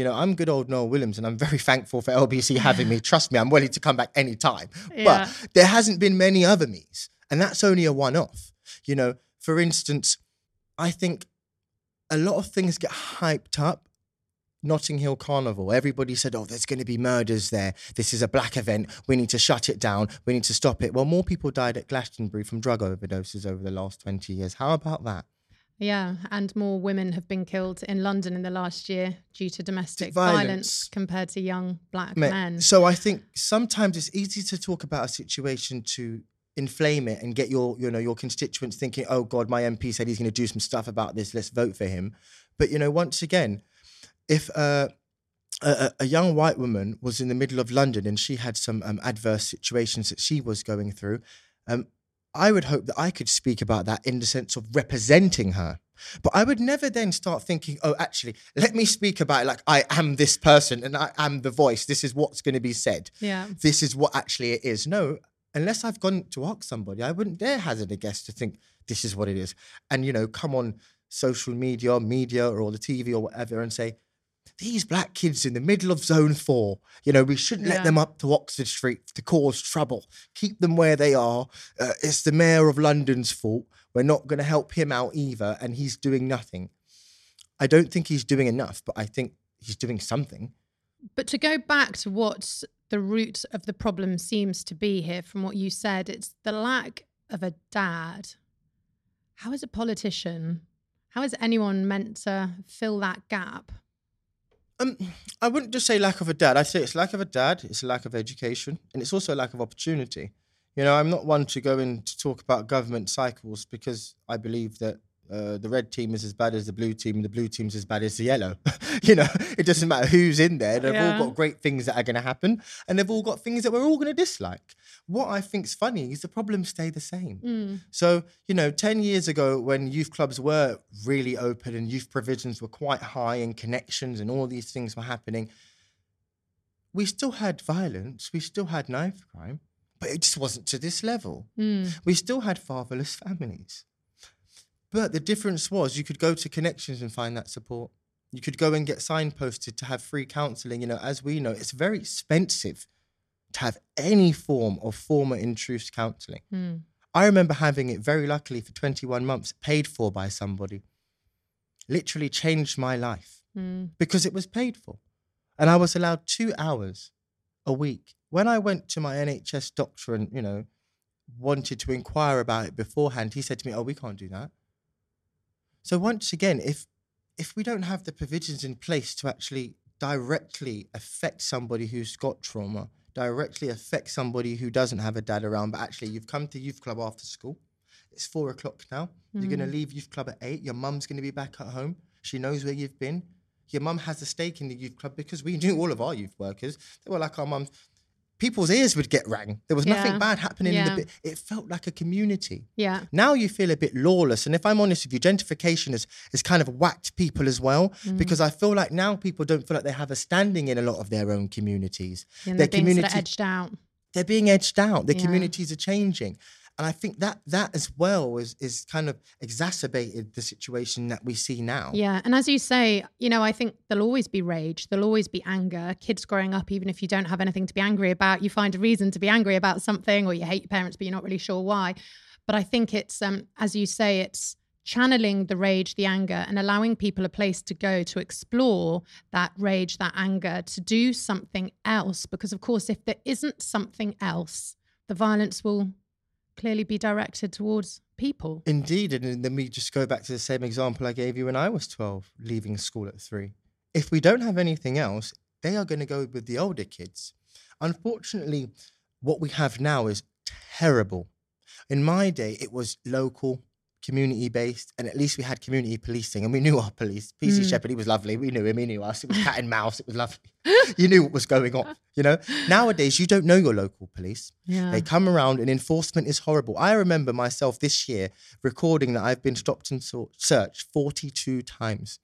Speaker 2: You know, I'm good old Noel Williams and I'm very (laughs) thankful for LBC having me. Trust me, I'm willing to come back anytime. Yeah. But there hasn't been many other me's. And that's only a one off. You know, for instance, I think a lot of things get hyped up. Notting Hill Carnival, everybody said, oh, there's going to be murders there. This is a black event. We need to shut it down. We need to stop it. Well, more people died at Glastonbury from drug overdoses over the last 20 years. How about that?
Speaker 1: Yeah, and more women have been killed in London in the last year due to domestic violence, violence compared to young black men. men.
Speaker 2: So I think sometimes it's easy to talk about a situation to inflame it and get your you know your constituents thinking, oh God, my MP said he's going to do some stuff about this. Let's vote for him. But you know, once again, if uh, a, a, young white woman was in the middle of London and she had some um, adverse situations that she was going through, um, I would hope that I could speak about that in the sense of representing her. But I would never then start thinking, oh, actually, let me speak about it like I am this person and I am the voice. This is what's going to be said.
Speaker 1: Yeah.
Speaker 2: This is what actually it is. No, unless I've gone to ask somebody, I wouldn't dare hazard a guess to think this is what it is. And, you know, come on social media, media, or the TV or whatever and say, these black kids in the middle of zone four, you know, we shouldn't let
Speaker 1: Yeah.
Speaker 2: them up to Oxford Street to cause trouble. Keep them where they are. Uh, it's the mayor of London's fault. We're not going to help him out either. And he's doing nothing. I don't think he's doing enough, but I think he's doing something.
Speaker 1: But to go back to what the root of the problem seems to be here, from what you said, it's the lack of a dad. How is a politician, how is anyone meant to fill that gap?
Speaker 2: Um, I wouldn't just say lack of a dad. I'd say it's lack of a dad, it's a lack of education, and it's also a lack of opportunity. You know, I'm not one to go in to talk about government cycles because I believe that uh, the red team is as bad as the blue team, and the blue team's as bad as the yellow. (laughs) you know, it doesn't matter who's in there. They've
Speaker 1: Yeah.
Speaker 2: all got great things that are going to happen, and they've all got things that we're all going to dislike. What I think's funny is the problems stay the same. So, you know, 10 years ago when youth clubs were really open and youth provisions were quite high and connections and all these things were happening, we still had violence, we still had knife crime, but it just wasn't to this level. We still had fatherless families. But the difference was you could go to connections and find that support. You could go and get signposted to have free counselling. You know, as we know, it's very expensive to have any form of former intrusive counselling. Hmm. I remember having it very luckily for 21 months, paid for by somebody. Literally changed my life hmm. because it was paid for. And I was allowed two hours a week. When I went to my NHS doctor and, you know, wanted to inquire about it beforehand, he said to me, Oh, we can't do that. So once again, if if we don't have the provisions in place to actually directly affect somebody who's got trauma, directly affect somebody who doesn't have a dad around, but actually you've come to youth club after school. It's four o'clock now. You're going to hmm. leave youth club at eight. Your mum's going to be back at home. She knows where you've been. Your mum has a stake in the youth club because we knew all of our youth workers. They were like our mums. People's ears would get rang. There was nothing
Speaker 1: Yeah.
Speaker 2: bad happening in
Speaker 1: Yeah.
Speaker 2: the bit. It felt like a community.
Speaker 1: Yeah.
Speaker 2: Now you feel a bit lawless. And if I'm honest with you, gentrification has, has kind of whacked people as well
Speaker 1: Mm.
Speaker 2: because I feel like now people don't feel like they have a standing in a lot of their own communities.
Speaker 1: And
Speaker 2: their
Speaker 1: they're being sort of edged out.
Speaker 2: they're being edged out. Their
Speaker 1: Yeah.
Speaker 2: communities are changing. And I think that that as well is, is kind of exacerbated the situation that we see now.
Speaker 1: Yeah. And as you say, you know, I think there'll always be rage, there'll always be anger. Kids growing up, even if you don't have anything to be angry about, you find a reason to be angry about something or you hate your parents, but you're not really sure why. But I think it's, um, as you say, it's channeling the rage, the anger, and allowing people a place to go to explore that rage, that anger, to do something else. Because, of course, if there isn't something else, the violence will clearly be directed towards people.
Speaker 2: Indeed, and then we just go back to the same example I gave you when I was 12, leaving school at three. If we don't have anything else, they are going to go with the older kids. Unfortunately, what we have now is terrible. In my day, it was local, community based, and at least we had community policing and we knew our police. PC hmm. Shepherd, he was lovely. We knew him, he knew us. It was cat and mouse, it was lovely. you knew what was going on, (laughs) you know? Nowadays, you don't know your local police.
Speaker 1: Yeah.
Speaker 2: They come around and enforcement is horrible. I remember myself this year recording that I've been stopped and searched 42 times.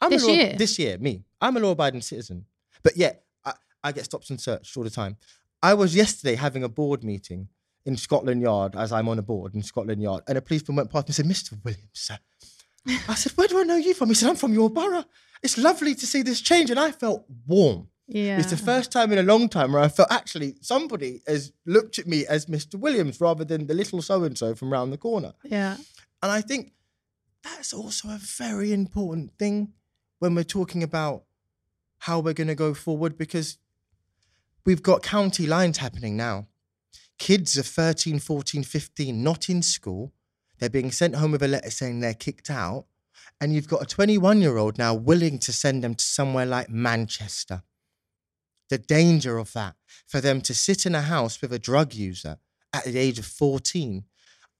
Speaker 2: I'm
Speaker 1: This
Speaker 2: a law-
Speaker 1: year?
Speaker 2: This year, me. I'm a law abiding citizen. But yet, I, I get stopped and searched all the time. I was yesterday having a board meeting in Scotland Yard as I'm on a board in Scotland Yard, and a policeman went past me and said, Mr. Williams, sir. I said, Where do I know you from? He said, I'm from your borough. It's lovely to see this change. And I felt warm.
Speaker 1: Yeah.
Speaker 2: It's the first time in a long time where I felt actually somebody has looked at me as Mr. Williams rather than the little so and so from round the corner.
Speaker 1: Yeah.
Speaker 2: And I think that's also a very important thing when we're talking about how we're going to go forward because we've got county lines happening now. Kids are 13, 14, 15, not in school. They're being sent home with a letter saying they're kicked out. And you've got a 21 year old now willing to send them to somewhere like Manchester. The danger of that for them to sit in a house with a drug user at the age of 14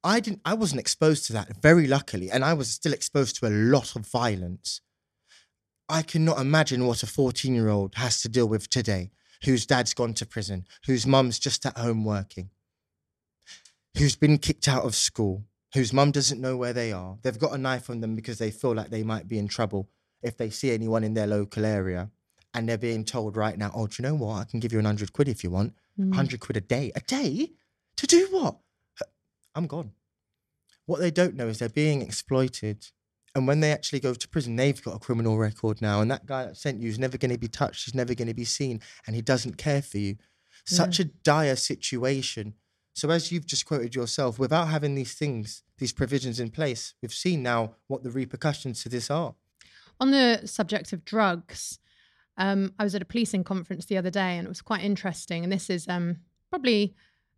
Speaker 2: I didn't I wasn't exposed to that very luckily and I was still exposed to a lot of violence. I cannot imagine what a 14-year-old has to deal with today whose dad's gone to prison, whose mum's just at home working, who's been kicked out of school, whose mum doesn't know where they are. They've got a knife on them because they feel like they might be in trouble if they see anyone in their local area and they're being told right now, "Oh, do you know what? I can give you an 100 quid if you want. Mm. 100 quid a day. A day? To do what? I'm gone. what they don't know is they're being exploited. And when they actually go to prison, they've got a criminal record now. And that guy that sent you is never going to be touched, he's never going to be seen, and he doesn't care for you. Such a dire situation. So, as you've just quoted yourself, without having these things, these provisions in place, we've seen now what the repercussions to this are.
Speaker 1: On the subject of drugs, um, I was at a policing conference the other day and it was quite interesting. And this is um, probably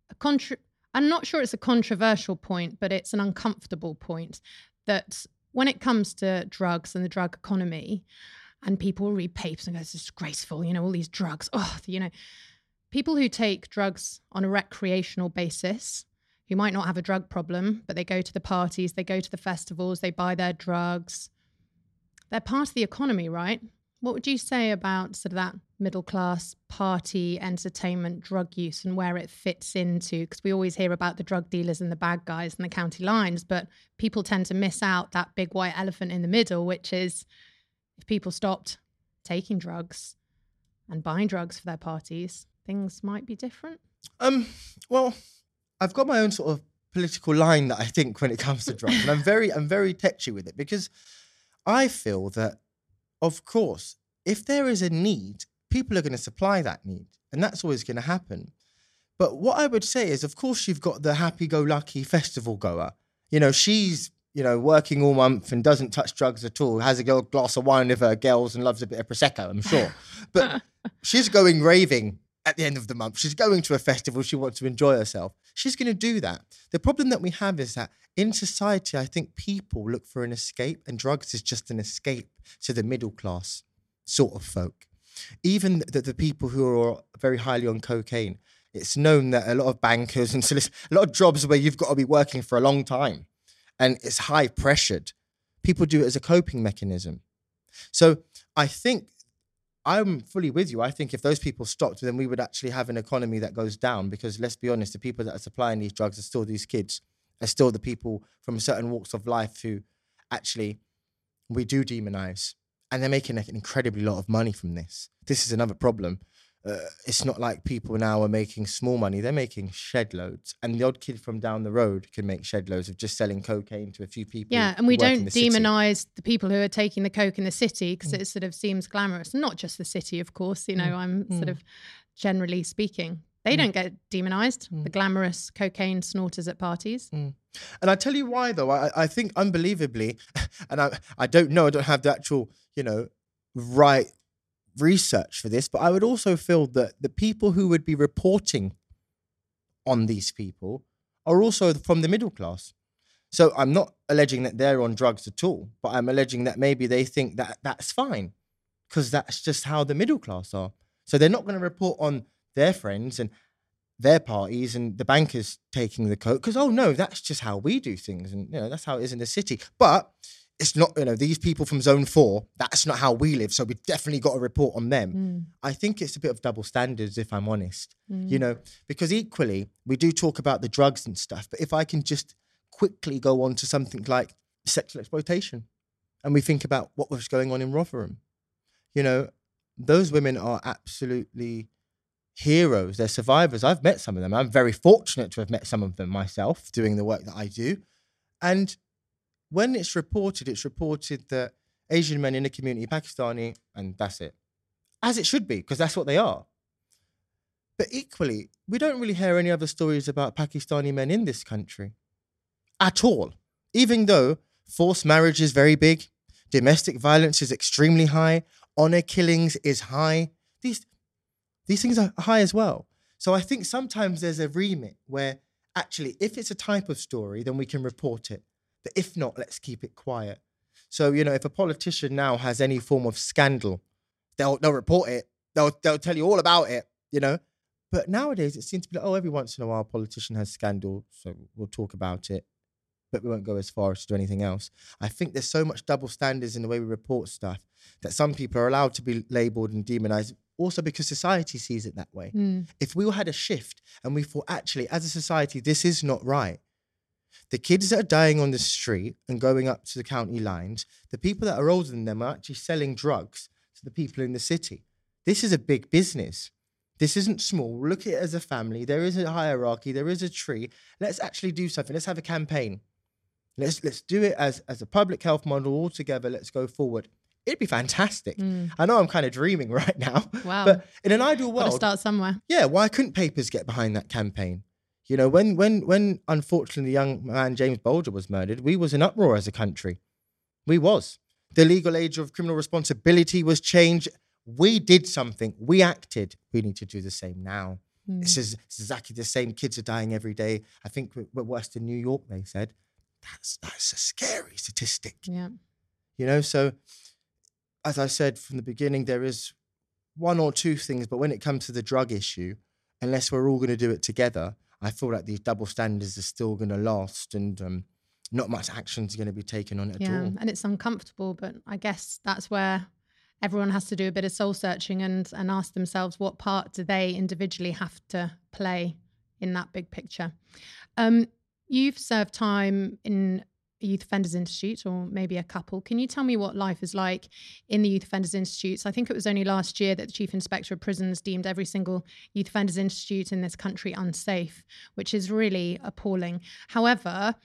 Speaker 1: a contra- I'm not sure it's a controversial point, but it's an uncomfortable point that when it comes to drugs and the drug economy, and people read papers and go, it's disgraceful, you know, all these drugs. Oh, you know, people who take drugs on a recreational basis, who might not have a drug problem, but they go to the parties, they go to the festivals, they buy their drugs. They're part of the economy, right? What would you say about sort of that middle class party entertainment drug use and where it fits into? Because we always hear about the drug dealers and the bad guys and the county lines, but people tend to miss out that big white elephant in the middle, which is if people stopped taking drugs and buying drugs for their parties, things might be different.
Speaker 2: Um, well, I've got my own sort of political line that I think when it comes to drugs, and I'm very, I'm very touchy with it because I feel that of course, if there is a need, people are going to supply that need, and that's always going to happen. But what I would say is, of course, you've got the happy-go-lucky festival goer. You know, she's you know working all month and doesn't touch drugs at all. Has a glass of wine with her girls and loves a bit of prosecco. I'm sure, (laughs) but she's going raving at the end of the month. She's going to a festival. She wants to enjoy herself. She's going to do that. The problem that we have is that in society, I think people look for an escape, and drugs is just an escape to the middle class sort of folk. Even the, the people who are very highly on cocaine, it's known that a lot of bankers and a lot of jobs where you've got to be working for a long time and it's high pressured, people do it as a coping mechanism. So I think I'm fully with you. I think if those people stopped, then we would actually have an economy that goes down because let's be honest, the people that are supplying these drugs are still these kids, are still the people from certain walks of life who actually we do demonize. And they're making an incredibly lot of money from this. This is another problem uh, it's not like people now are making small money; they're making shed loads. And the odd kid from down the road can make shed loads of just selling cocaine to a few people.
Speaker 1: Yeah, and we don't demonize the people who are taking the coke in the city because mm. it sort of seems glamorous. Not just the city, of course. You know, mm. I'm mm. sort of generally speaking. They mm. don't get demonized, the mm. glamorous cocaine snorters at parties.
Speaker 2: Mm. And I tell you why, though. I, I think unbelievably, (laughs) and I, I don't know, I don't have the actual, you know, right research for this, but I would also feel that the people who would be reporting on these people are also from the middle class. So I'm not alleging that they're on drugs at all, but I'm alleging that maybe they think that that's fine because that's just how the middle class are. So they're not going to report on their friends and their parties and the bankers taking the coke because oh no, that's just how we do things and you know that's how it is in the city. But it's not, you know, these people from zone four, that's not how we live. So we definitely got to report on them. Mm. I think it's a bit of double standards, if I'm honest, mm. you know, because equally we do talk about the drugs and stuff. But if I can just quickly go on to something like sexual exploitation and we think about what was going on in Rotherham, you know, those women are absolutely heroes. They're survivors. I've met some of them. I'm very fortunate to have met some of them myself doing the work that I do. And when it's reported, it's reported that Asian men in the community, Pakistani, and that's it. As it should be, because that's what they are. But equally, we don't really hear any other stories about Pakistani men in this country at all. Even though forced marriage is very big, domestic violence is extremely high, honor killings is high. These, these things are high as well. So I think sometimes there's a remit where actually, if it's a type of story, then we can report it. But if not, let's keep it quiet. So, you know, if a politician now has any form of scandal, they'll they'll report it. They'll they'll tell you all about it, you know. But nowadays it seems to be like, oh, every once in a while a politician has scandal, so we'll talk about it. But we won't go as far as to do anything else. I think there's so much double standards in the way we report stuff that some people are allowed to be labeled and demonized also because society sees it that way. Mm. If we all had a shift and we thought, actually, as a society, this is not right, the kids that are dying on the street and going up to the county lines, the people that are older than them are actually selling drugs to the people in the city. This is a big business. This isn't small. Look at it as a family. There is a hierarchy, there is a tree. Let's actually do something. Let's have a campaign. Let's let's do it as as a public health model all together. Let's go forward. It'd be fantastic. Mm. I know I'm kind of dreaming (laughs) right now.
Speaker 1: Wow.
Speaker 2: But in an ideal world,
Speaker 1: Got to start somewhere.
Speaker 2: yeah, why couldn't papers get behind that campaign? You know, when when when unfortunately the young man James Bulger was murdered, we was in uproar as a country. We was. The legal age of criminal responsibility was changed. We did something. We acted. We need to do the same now. Hmm. This is exactly the same. Kids are dying every day. I think we're we're worse than New York. They said that's that's a scary statistic.
Speaker 1: Yeah.
Speaker 2: You know, so as I said from the beginning, there is one or two things, but when it comes to the drug issue, unless we're all going to do it together, I feel like these double standards are still going to last and um, not much action is going to be taken on it at
Speaker 1: Yeah.
Speaker 2: all.
Speaker 1: And it's uncomfortable, but I guess that's where everyone has to do a bit of soul searching and and ask themselves what part do they individually have to play in that big picture. Um, you've served time in Youth Offenders Institute, or maybe a couple. Can you tell me what life is like in the Youth Offenders Institutes? I think it was only last year that the Chief Inspector of Prisons deemed every single Youth Offenders Institute in this country unsafe, which is really appalling. However,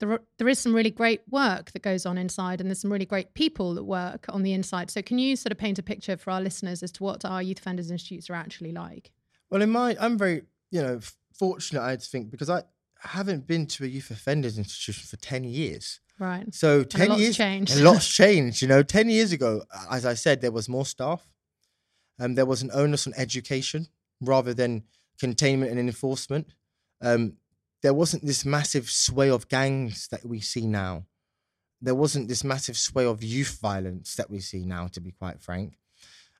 Speaker 1: there, there is some really great work that goes on inside, and there's some really great people that work on the inside. So, can you sort of paint a picture for our listeners as to what our Youth Offenders Institutes are actually like?
Speaker 2: Well, in my, I'm very, you know, fortunate, I'd think, because I haven't been to a youth offenders institution for 10 years.
Speaker 1: Right.
Speaker 2: So 10
Speaker 1: lot's
Speaker 2: years,
Speaker 1: changed.
Speaker 2: a lot's changed. You know, 10 years ago, as I said, there was more staff. Um, there was an onus on education rather than containment and enforcement. Um, there wasn't this massive sway of gangs that we see now. There wasn't this massive sway of youth violence that we see now, to be quite frank.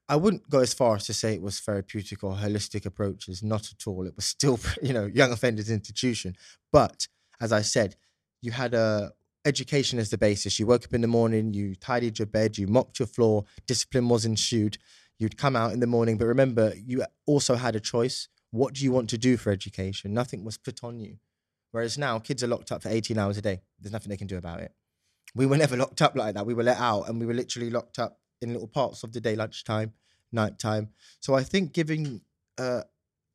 Speaker 2: I wouldn't go as far as to say it was therapeutic or holistic approaches, not at all. It was still, (laughs) you know, young offenders institution. But as I said, you had a education as the basis. You woke up in the morning, you tidied your bed, you mopped your floor, discipline was ensued. You'd come out in the morning, but remember, you also had a choice. What do you want to do for education? Nothing was put on you. Whereas now, kids are locked up for 18 hours a day. There's nothing they can do about it. We were (laughs) never locked up like that. We were let out and we were literally locked up in little parts of the day, lunchtime, nighttime. So I think giving uh,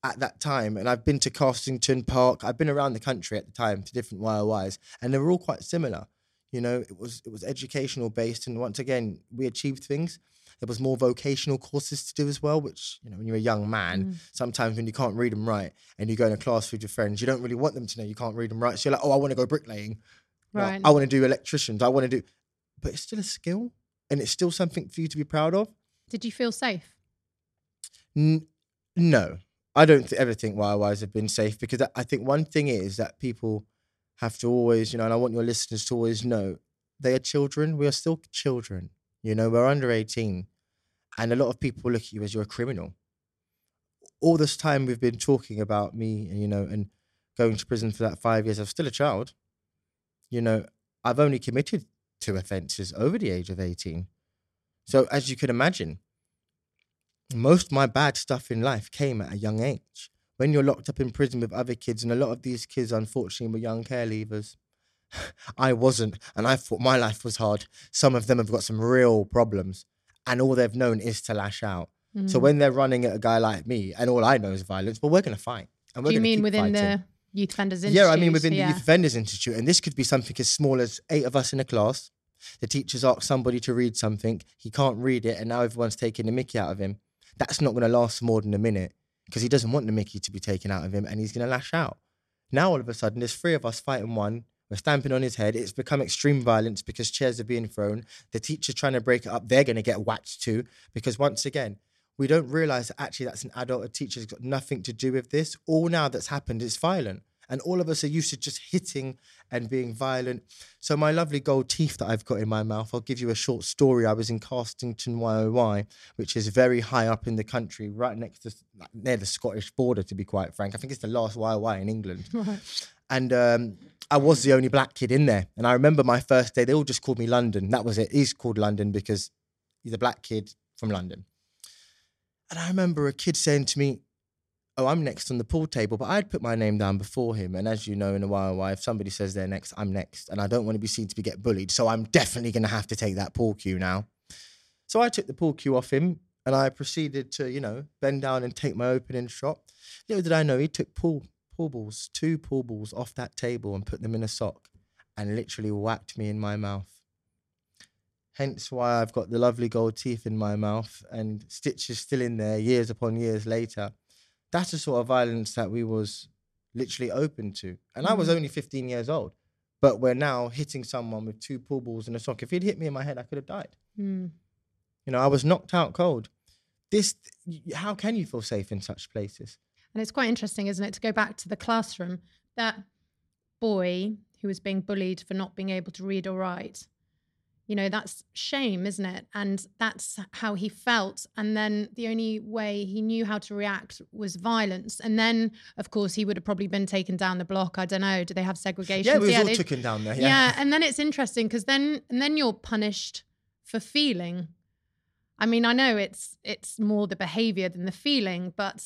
Speaker 2: at that time, and I've been to Castington Park, I've been around the country at the time to different YOIs, and they were all quite similar. You know, it was it was educational based, and once again, we achieved things. There was more vocational courses to do as well, which you know, when you're a young man, sometimes when you can't read and write, and you go in a class with your friends, you don't really want them to know you can't read and write. So you're like, oh, I want to go bricklaying.
Speaker 1: Right.
Speaker 2: I want to do electricians. I want to do, but it's still a skill, and it's still something for you to be proud of.
Speaker 1: Did you feel safe?
Speaker 2: N- no, I don't th- ever think YYs have been safe because I- think one thing is that people have to always, you know, and I want your listeners to always know they are children. We are still children. You know, we're under 18. And a lot of people look at you as you're a criminal. All this time we've been talking about me, and you know, and going to prison for that five years, I'm still a child. You know, I've only committed two offences over the age of 18. So, as you can imagine, most of my bad stuff in life came at a young age. When you're locked up in prison with other kids, and a lot of these kids, unfortunately, were young care leavers. (laughs) I wasn't, and I thought my life was hard. Some of them have got some real problems, and all they've known is to lash out.
Speaker 1: Mm.
Speaker 2: So when they're running at a guy like me, and all I know is violence, but we're going to fight. And we're
Speaker 1: Do you mean within
Speaker 2: fighting.
Speaker 1: the Youth Offenders Institute?
Speaker 2: Yeah, I mean within
Speaker 1: yeah.
Speaker 2: the Youth Offenders Institute, and this could be something as small as eight of us in a class. The teachers ask somebody to read something, he can't read it, and now everyone's taking the Mickey out of him. That's not going to last more than a minute because he doesn't want the Mickey to be taken out of him, and he's going to lash out. Now all of a sudden, there's three of us fighting one. We're stamping on his head. It's become extreme violence because chairs are being thrown. The teacher's trying to break it up. They're going to get whacked too because once again, we don't realize that actually that's an adult. A teacher's got nothing to do with this. All now that's happened is violent. And all of us are used to just hitting and being violent. So my lovely gold teeth that I've got in my mouth, I'll give you a short story. I was in Castington, YOI, which is very high up in the country, right next to near the Scottish border, to be quite frank. I think it's the last YOI in England. (laughs) And um, I was the only black kid in there. And I remember my first day, they all just called me London. That was it. He's called London because he's a black kid from London. And I remember a kid saying to me, Oh, I'm next on the pool table, but I'd put my name down before him. And as you know, in a while, if somebody says they're next, I'm next. And I don't want to be seen to be get bullied. So I'm definitely going to have to take that pool cue now. So I took the pool cue off him and I proceeded to, you know, bend down and take my opening shot. Little did I know he took pool, pool balls, two pool balls off that table and put them in a sock. and literally whacked me in my mouth. Hence why I've got the lovely gold teeth in my mouth and stitches still in there years upon years later. That's the sort of violence that we was literally open to. And I was only 15 years old. But we're now hitting someone with two pool balls and a sock. If he'd hit me in my head, I could have died.
Speaker 1: Mm.
Speaker 2: You know, I was knocked out cold. This, how can you feel safe in such places?
Speaker 1: And it's quite interesting, isn't it, to go back to the classroom. That boy who was being bullied for not being able to read or write, you know, that's shame, isn't it? And that's how he felt. And then the only way he knew how to react was violence. And then, of course, he would have probably been taken down the block. I don't know. Do they have segregation?
Speaker 2: Yeah, we was all taken down there.
Speaker 1: yeah.
Speaker 2: Yeah.
Speaker 1: and then it's interesting because then and then you're punished for feeling. I mean, I know it's it's more the behavior than the feeling, but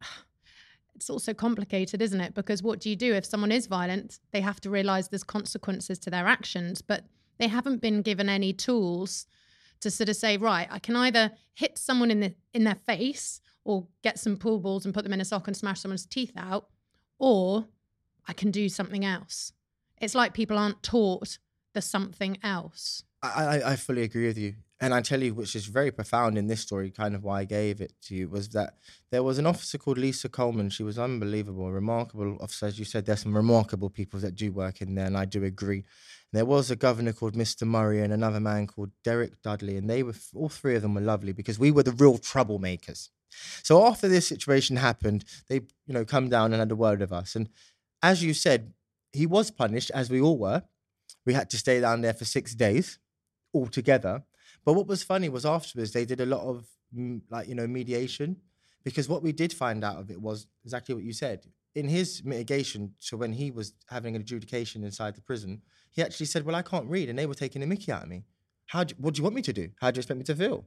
Speaker 1: (sighs) it's also complicated, isn't it? Because what do you do if someone is violent? They have to realize there's consequences to their actions, but they haven't been given any tools to sort of say, right, I can either hit someone in the in their face or get some pool balls and put them in a sock and smash someone's teeth out, or I can do something else. It's like people aren't taught the something else.
Speaker 2: I, I, I fully agree with you. And I tell you, which is very profound in this story, kind of why I gave it to you, was that there was an officer called Lisa Coleman. She was unbelievable, remarkable officer. As you said, there's some remarkable people that do work in there, and I do agree. There was a governor called Mr. Murray and another man called Derek Dudley, and they were all three of them were lovely because we were the real troublemakers. So after this situation happened, they you know come down and had a word with us. And as you said, he was punished, as we all were. We had to stay down there for six days altogether. But what was funny was afterwards they did a lot of mm, like you know mediation because what we did find out of it was exactly what you said. In his mitigation to when he was having an adjudication inside the prison, he actually said, "Well, I can't read," and they were taking a Mickey out of me. How? Do, what do you want me to do? How do you expect me to feel?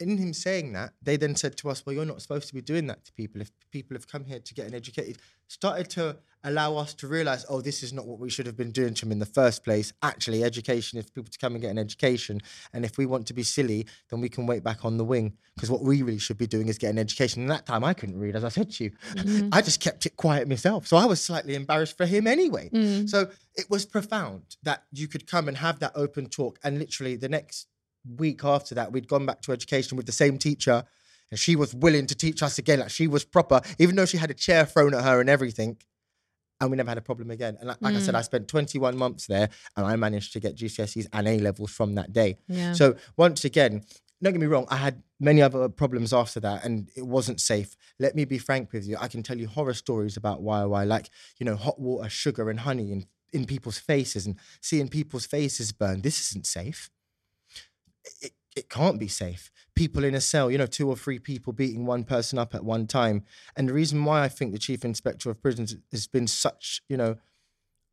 Speaker 2: In him saying that, they then said to us, "Well, you're not supposed to be doing that to people. If people have come here to get an educated," started to allow us to realize, "Oh, this is not what we should have been doing to them in the first place." Actually, education is for people to come and get an education, and if we want to be silly, then we can wait back on the wing because what we really should be doing is get an education. And that time, I couldn't read, as I said to you. Mm-hmm. (laughs) I just kept it quiet myself, so I was slightly embarrassed for him anyway. Mm. So it was profound that you could come and have that open talk, and literally the next week after that, we'd gone back to education with the same teacher, and she was willing to teach us again. Like she was proper, even though she had a chair thrown at her and everything. And we never had a problem again. And like, like I said, I mm. spent 21 months there, and I managed to get GCSEs and A levels from that day.
Speaker 1: Yeah.
Speaker 2: So once again, don't get me wrong, I had many other problems after that, and it wasn't safe. Let me be frank with you. I can tell you horror stories about why why like you know hot water, sugar, and honey in in people's faces, and seeing people's faces burn. This isn't safe it, it can't be safe. People in a cell, you know, two or three people beating one person up at one time. And the reason why I think the chief inspector of prisons has been such, you know,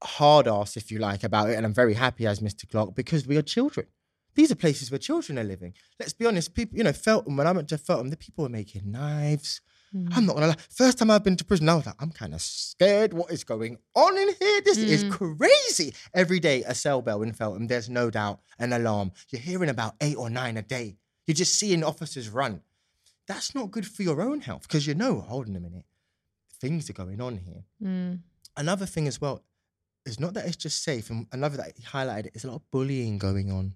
Speaker 2: hard ass, if you like, about it, and I'm very happy as Mr. Clarke, because we are children. These are places where children are living. Let's be honest, people, you know, Feltham, when I went to Feltham, the people were making knives. I'm not gonna lie. First time I've been to prison, I was like, I'm kind of scared. What is going on in here? This is crazy. Every day, a cell bell in Feltham, there's no doubt an alarm. You're hearing about eight or nine a day. You're just seeing officers run. That's not good for your own health because you know, hold on a minute, things are going on here.
Speaker 1: Mm.
Speaker 2: Another thing as well is not that it's just safe, and another that he highlighted is a lot of bullying going on.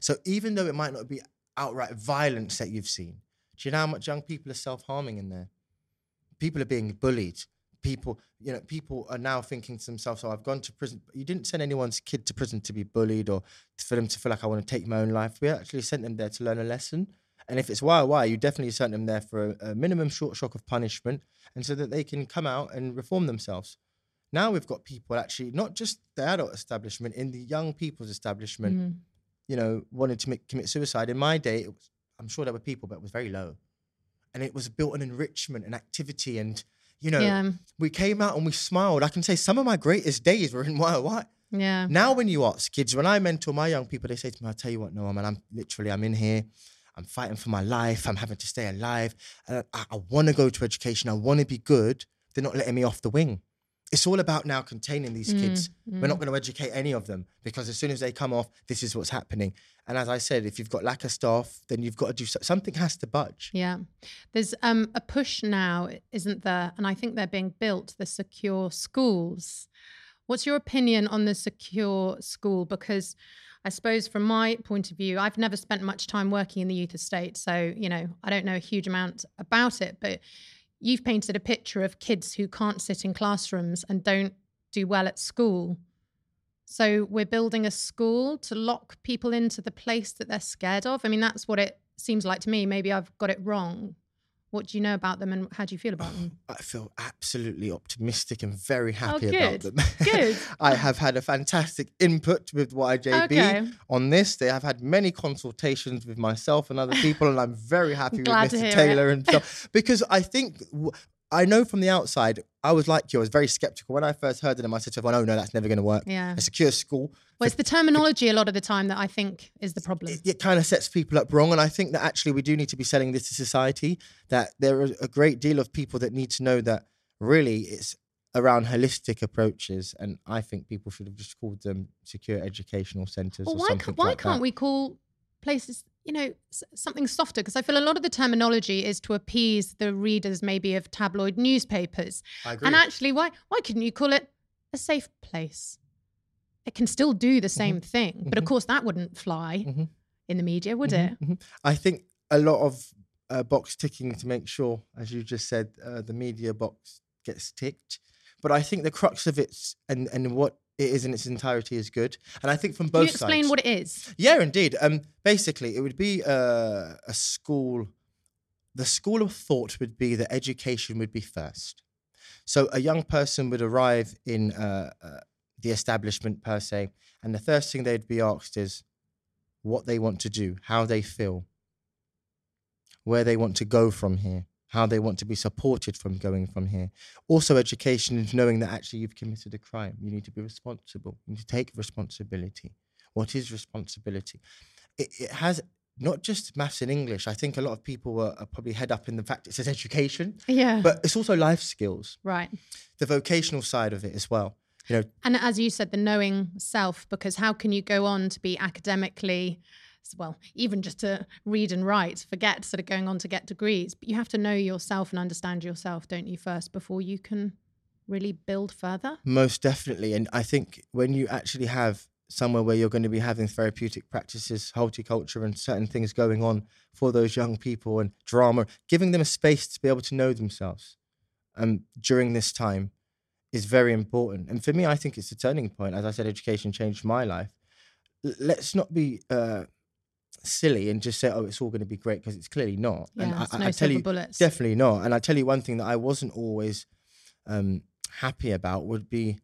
Speaker 2: So even though it might not be outright violence that you've seen, do you know how much young people are self-harming in there? People are being bullied. People, you know, people are now thinking to themselves, "Oh, I've gone to prison." You didn't send anyone's kid to prison to be bullied or for them to feel like I want to take my own life. We actually sent them there to learn a lesson. And if it's why why, you definitely sent them there for a, a minimum short shock of punishment, and so that they can come out and reform themselves. Now we've got people actually, not just the adult establishment, in the young people's establishment,
Speaker 1: Mm.
Speaker 2: you know, wanted to make, commit suicide. In my day, it was, I'm sure there were people, but it was very low. And it was built on enrichment and activity. And, you know,
Speaker 1: Yeah.
Speaker 2: we came out and we smiled. I can say some of my greatest days were in (laughs) White.
Speaker 1: Yeah.
Speaker 2: Now, when you ask kids, when I mentor my young people, they say to me, I'll tell you what, no, man, I'm literally, I'm in here. I'm fighting for my life. I'm having to stay alive. And I, I want to go to education. I want to be good. They're not letting me off the wing. It's all about now containing these kids. We're not going to educate any of them because as soon as they come off, this is what's happening. And as I said, if you've got lack of staff, then you've got to do so- something has to budge.
Speaker 1: Yeah. There's um, a push now, isn't there? And I think they're being built, the secure schools, What's your opinion on the secure school? Because I suppose from my point of view, I've never spent much time working in the youth estate. So, you know, I don't know a huge amount about it, but you've painted a picture of kids who can't sit in classrooms and don't do well at school. So we're building a school to lock people into the place that they're scared of. I mean, that's what it seems like to me. Maybe I've got it wrong. What do you know about them and how do you feel about them?
Speaker 2: I feel absolutely optimistic and very oh, happy
Speaker 1: Oh,
Speaker 2: about them.
Speaker 1: Good. (laughs)
Speaker 2: I have had a fantastic input with YJB
Speaker 1: Okay.
Speaker 2: on this. They have had many consultations with myself and other people, and I'm very happy (laughs) with Mr. Taylor
Speaker 1: it.
Speaker 2: and stuff. (laughs) Because I think I know from the outside, I was like you, I was very skeptical. When I first heard it, them, I said to everyone, oh no, that's never going to work.
Speaker 1: Yeah.
Speaker 2: A secure school.
Speaker 1: Well, it's the terminology a lot of the time that I think is the problem.
Speaker 2: it, it kind of sets people up wrong. And I think that actually we do need to be selling this to society. That there are a great deal of people that need to know that really it's around holistic approaches. And I think people should have just called them secure educational centres
Speaker 1: Well, why, ca- why
Speaker 2: like
Speaker 1: can't
Speaker 2: that.
Speaker 1: we call places, you know, something softer? Because I feel a lot of the terminology is to appease the readers, maybe of tabloid newspapers.
Speaker 2: I agree.
Speaker 1: And actually, why why couldn't you call it a safe place? It can still do the same thing, but of course that wouldn't fly
Speaker 2: Mhm.
Speaker 1: in the media, would
Speaker 2: Mhm,
Speaker 1: it?
Speaker 2: mhm. I think a lot of uh, box ticking to make sure, as you just said, uh, the media box gets ticked. But I think the crux of it and, and what it is in its entirety is good. And I think from
Speaker 1: Can
Speaker 2: both
Speaker 1: you explain
Speaker 2: sides.
Speaker 1: what it is?
Speaker 2: Yeah, indeed. Um, basically, it would be uh, a school. The school of thought would be that education would be first. So a young person would arrive in uh, uh, the establishment per se, and the first thing they'd be asked is what they want to do, how they feel, where they want to go from here, how they want to be supported from going from here. Also, education is knowing that actually you've committed a crime. You need to be responsible. You need to take responsibility. What is responsibility? It, it has not just maths and English. I think a lot of people are, are probably head up in the fact it says education,
Speaker 1: Yeah.
Speaker 2: but it's also life skills,
Speaker 1: right.
Speaker 2: the vocational side of it as well. You know,
Speaker 1: And as you said, the knowing self, because how can you go on to be academically, well, even just to read and write, forget sort of going on to get degrees, but you have to know yourself and understand yourself, don't you, first, before you can really build further?
Speaker 2: Most definitely. And I think when you actually have somewhere where you're going to be having therapeutic practices, horticulture, and certain things going on for those young people and drama, giving them a space to be able to know themselves um, during this time is very important. And for me, I think it's a turning point. As I said, education changed my life. Let's not be uh, silly and just say, oh, it's all going to be great because it's clearly not. and
Speaker 1: Yeah,
Speaker 2: I,
Speaker 1: it's
Speaker 2: I-
Speaker 1: no
Speaker 2: I tell you,
Speaker 1: bullets.
Speaker 2: definitely not. And I tell you one thing that I wasn't always um, happy about would be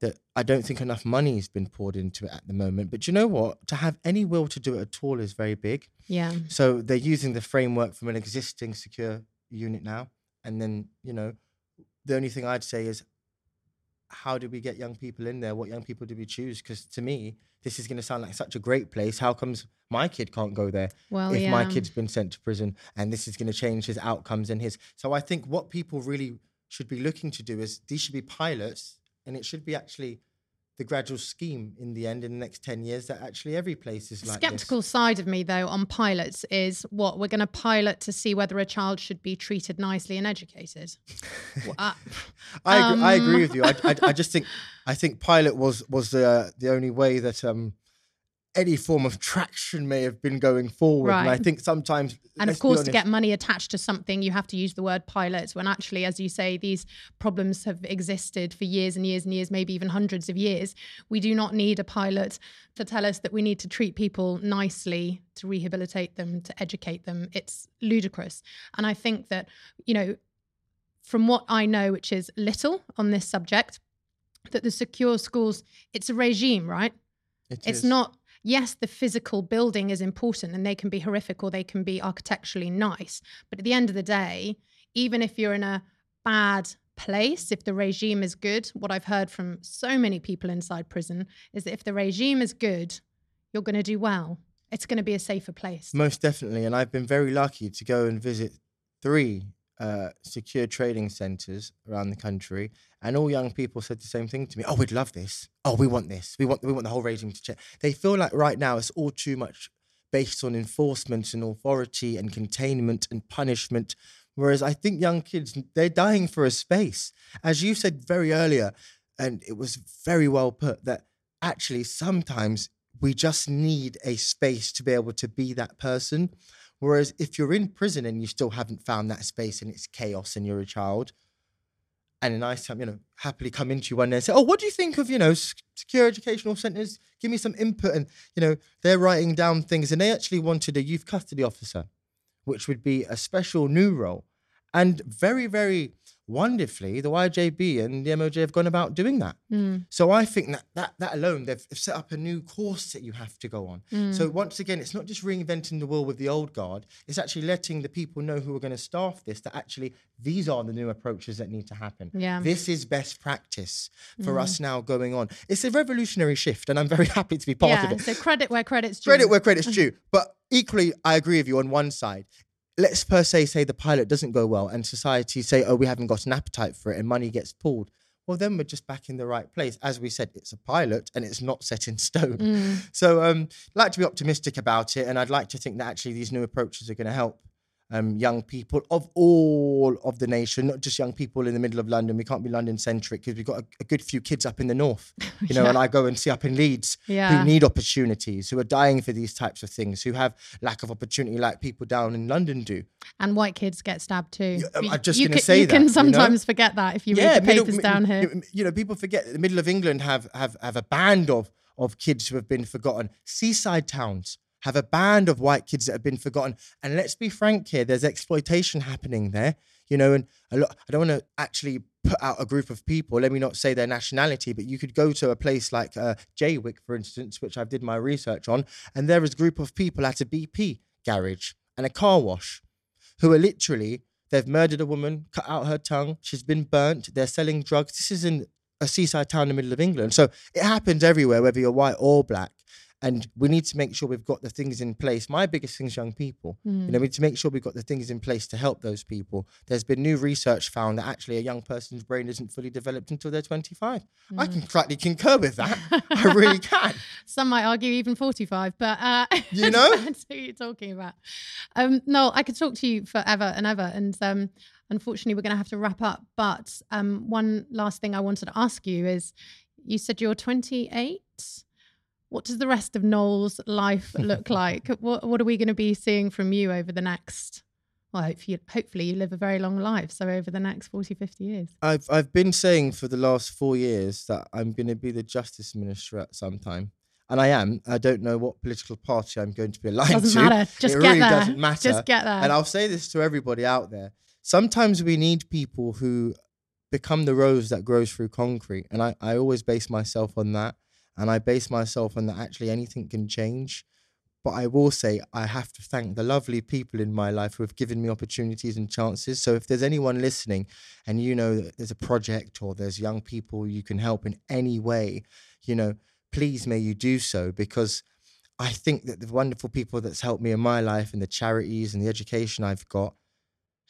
Speaker 2: that I don't think enough money has been poured into it at the moment. But you know what? To have any will to do it at all is very big.
Speaker 1: Yeah.
Speaker 2: So they're using the framework from an existing secure unit now. And then, you know, the only thing I'd say is how do we get young people in there? What young people do we choose? Because to me, this is going to sound like such a great place. How comes my kid can't go there
Speaker 1: Well,
Speaker 2: if my kid's been sent to prison and this is going to change his outcomes and his? So I think what people really should be looking to do is these should be pilots and it should be actually the gradual scheme in the end in the next 10 years that actually every place is like this.
Speaker 1: Skeptical side of me, though, on pilots is what we're going to pilot to see whether a child should be treated nicely and educated. Uh, (laughs)
Speaker 2: I, agree, I agree
Speaker 1: Um,
Speaker 2: with you. I, I, I just think I think pilot was was the the only way that um any form of traction may have been going forward. And I think sometimes,
Speaker 1: and of course, to get money attached to something, you have to use the word pilot. When actually, as you say, these problems have existed for years and years and years, maybe even hundreds of years. We do not need a pilot to tell us that we need to treat people nicely, to rehabilitate them, to educate them. It's ludicrous. And I think that, you know, from what I know, which is little on this subject, that the secure schools, it's a regime, right?
Speaker 2: it
Speaker 1: It's
Speaker 2: is.
Speaker 1: not, yes, the physical building is important and they can be horrific or they can be architecturally nice. But at the end of the day, even if you're in a bad place, if the regime is good, what I've heard from so many people inside prison is that if the regime is good, you're going to do well. It's going to be a safer place.
Speaker 2: most definitely. And I've been very lucky to go and visit three uh, secure training centres around the country, and all young people said the same thing to me. Oh, we'd love this. Oh, we want this. We want we want the whole regime to change. They feel like right now it's all too much based on enforcement and authority and containment and punishment. Whereas I think young kids they're dying for a space. As you said very earlier, and it was very well put that actually sometimes we just need a space to be able to be that person. Whereas if you're in prison and you still haven't found that space and it's chaos and you're a child, and a nice time, you know, happily come into you one day and say, "Oh, what do you think of you know secure educational centres? Give me some input." And you know, they're writing down things, and they actually wanted a youth custody officer, which would be a special new role, and very, very wonderfully, the YJB and the MOJ have gone about doing that.
Speaker 1: Mm.
Speaker 2: So I think that that, that alone, they've, set up a new course that you have to go on.
Speaker 1: Mm.
Speaker 2: So once again, it's not just reinventing the wheel with the old guard, it's actually letting the people know who are going to staff this that actually these are the new approaches that need to happen.
Speaker 1: Yeah.
Speaker 2: This is best practice for
Speaker 1: Mm.
Speaker 2: us now going on. It's a revolutionary shift, and I'm very (laughs) happy to be part
Speaker 1: yeah.
Speaker 2: of it.
Speaker 1: So credit where credit's due.
Speaker 2: Credit where credit's (laughs) due. But equally, I agree with you on one side. Let's per se say the pilot doesn't go well and society say, oh, we haven't got an appetite for it and money gets pulled. Well, then we're just back in the right place. As we said, it's a pilot and it's not set in (laughs) stone.
Speaker 1: Mm.
Speaker 2: So um, I'd like to be optimistic about it. And I'd like to think that actually these new approaches are going to help um, young people of all of the nation, not just young people in the middle of London. We can't be London centric because we've got a, a good few kids up in the north, (laughs) you know,
Speaker 1: Yeah.
Speaker 2: and I go and see up in Leeds
Speaker 1: Yeah.
Speaker 2: who need opportunities, who are dying for these types of things, who have lack of opportunity like people down in London do.
Speaker 1: And white kids get stabbed too.
Speaker 2: I'm
Speaker 1: You-
Speaker 2: just gonna
Speaker 1: can-
Speaker 2: say
Speaker 1: You
Speaker 2: that,
Speaker 1: can
Speaker 2: you know?
Speaker 1: sometimes forget that if you read the papers down here.
Speaker 2: You know, people forget the middle of England have have have a band of of kids who have been forgotten. Seaside towns have a band of white kids that have been forgotten. And let's be frank here, there's exploitation happening there. You know, and a lot. I don't want to actually put out a group of people. Let me not say their nationality, but you could go to a place like uh, Jaywick, for instance, which I've did my research on, and there is a group of people at a BP garage and a car wash who are literally they've murdered a woman, cut out her tongue, she's been burnt, they're selling drugs. This is in a seaside town in the middle of England. So it happens everywhere, whether you're white or black. And we need to make sure we've got the things in place. My biggest thing is young people. You know, we need to make sure we've got the things in place to help those people. There's been new research found that actually a young person's brain isn't fully developed until they're 25. I can slightly concur with that. I really (laughs) can.
Speaker 1: Some might argue even 45, but uh, (laughs)
Speaker 2: You know?
Speaker 1: depends who you're talking about. Um, no, I could talk to you forever and ever. And um, unfortunately, we're going to have to wrap up. But um, one last thing I wanted to ask you is you said you're 28. What does the rest of Noel's life look (laughs) like? what, what are we going to be seeing from you over the next? Well, hopefully, hopefully you live a very long life. So over the next 40, 50 years.
Speaker 2: I've I've been saying for the last four years that I'm going to be the justice minister at some time, and I am. I don't know what political party I'm going to be aligned to.
Speaker 1: Doesn't
Speaker 2: to.
Speaker 1: matter. Just
Speaker 2: it
Speaker 1: get
Speaker 2: really
Speaker 1: there.
Speaker 2: doesn't matter.
Speaker 1: Just get there.
Speaker 2: And I'll say this to everybody out there: sometimes we need people who become the rose that grows through concrete, and I I always base myself on that, and I base myself on that. Actually, anything can change. But I will say I have to thank the lovely people in my life who have given me opportunities and chances. So if there's anyone listening and you know that there's a project or there's young people you can help in any way, you know, please may you do so because I think that the wonderful people that's helped me in my life and the charities and the education I've got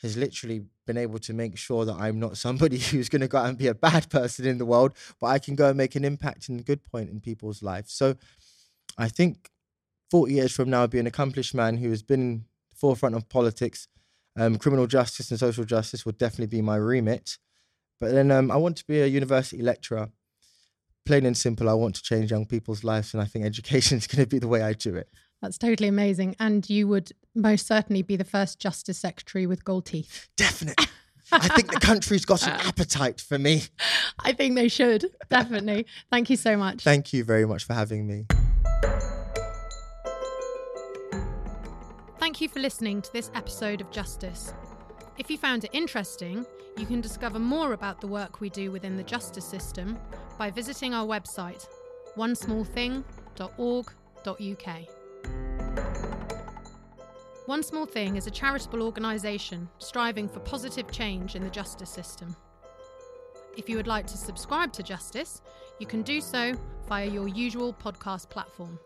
Speaker 2: has literally been able to make sure that I'm not somebody (laughs) who's going to go out and be a bad person in the world, but I can go and make an impact and a good point in people's lives. So I think 40 years from now, I'll be an accomplished man who has been in the forefront of politics. Um, criminal justice and social justice will definitely be my remit. But then um, I want to be a university lecturer. Plain and simple, I want to change young people's lives, and I think (laughs) education is going to be the way I do it.
Speaker 1: That's totally amazing. And you would most certainly be the first Justice Secretary with gold teeth.
Speaker 2: Definitely. I think the country's got an (laughs) appetite for me.
Speaker 1: I think they should, definitely. Thank you so much.
Speaker 2: Thank you very much for having me.
Speaker 1: Thank you for listening to this episode of Justice. If you found it interesting, you can discover more about the work we do within the justice system by visiting our website, onesmallthing.org.uk. One Small Thing is a charitable organisation striving for positive change in the justice system. If you would like to subscribe to Justice, you can do so via your usual podcast platform.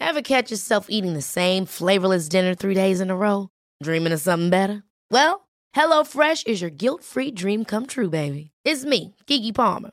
Speaker 3: Ever catch yourself eating the same flavorless dinner three days in a row? Dreaming of something better? Well, HelloFresh is your guilt free dream come true, baby. It's me, Keke Palmer.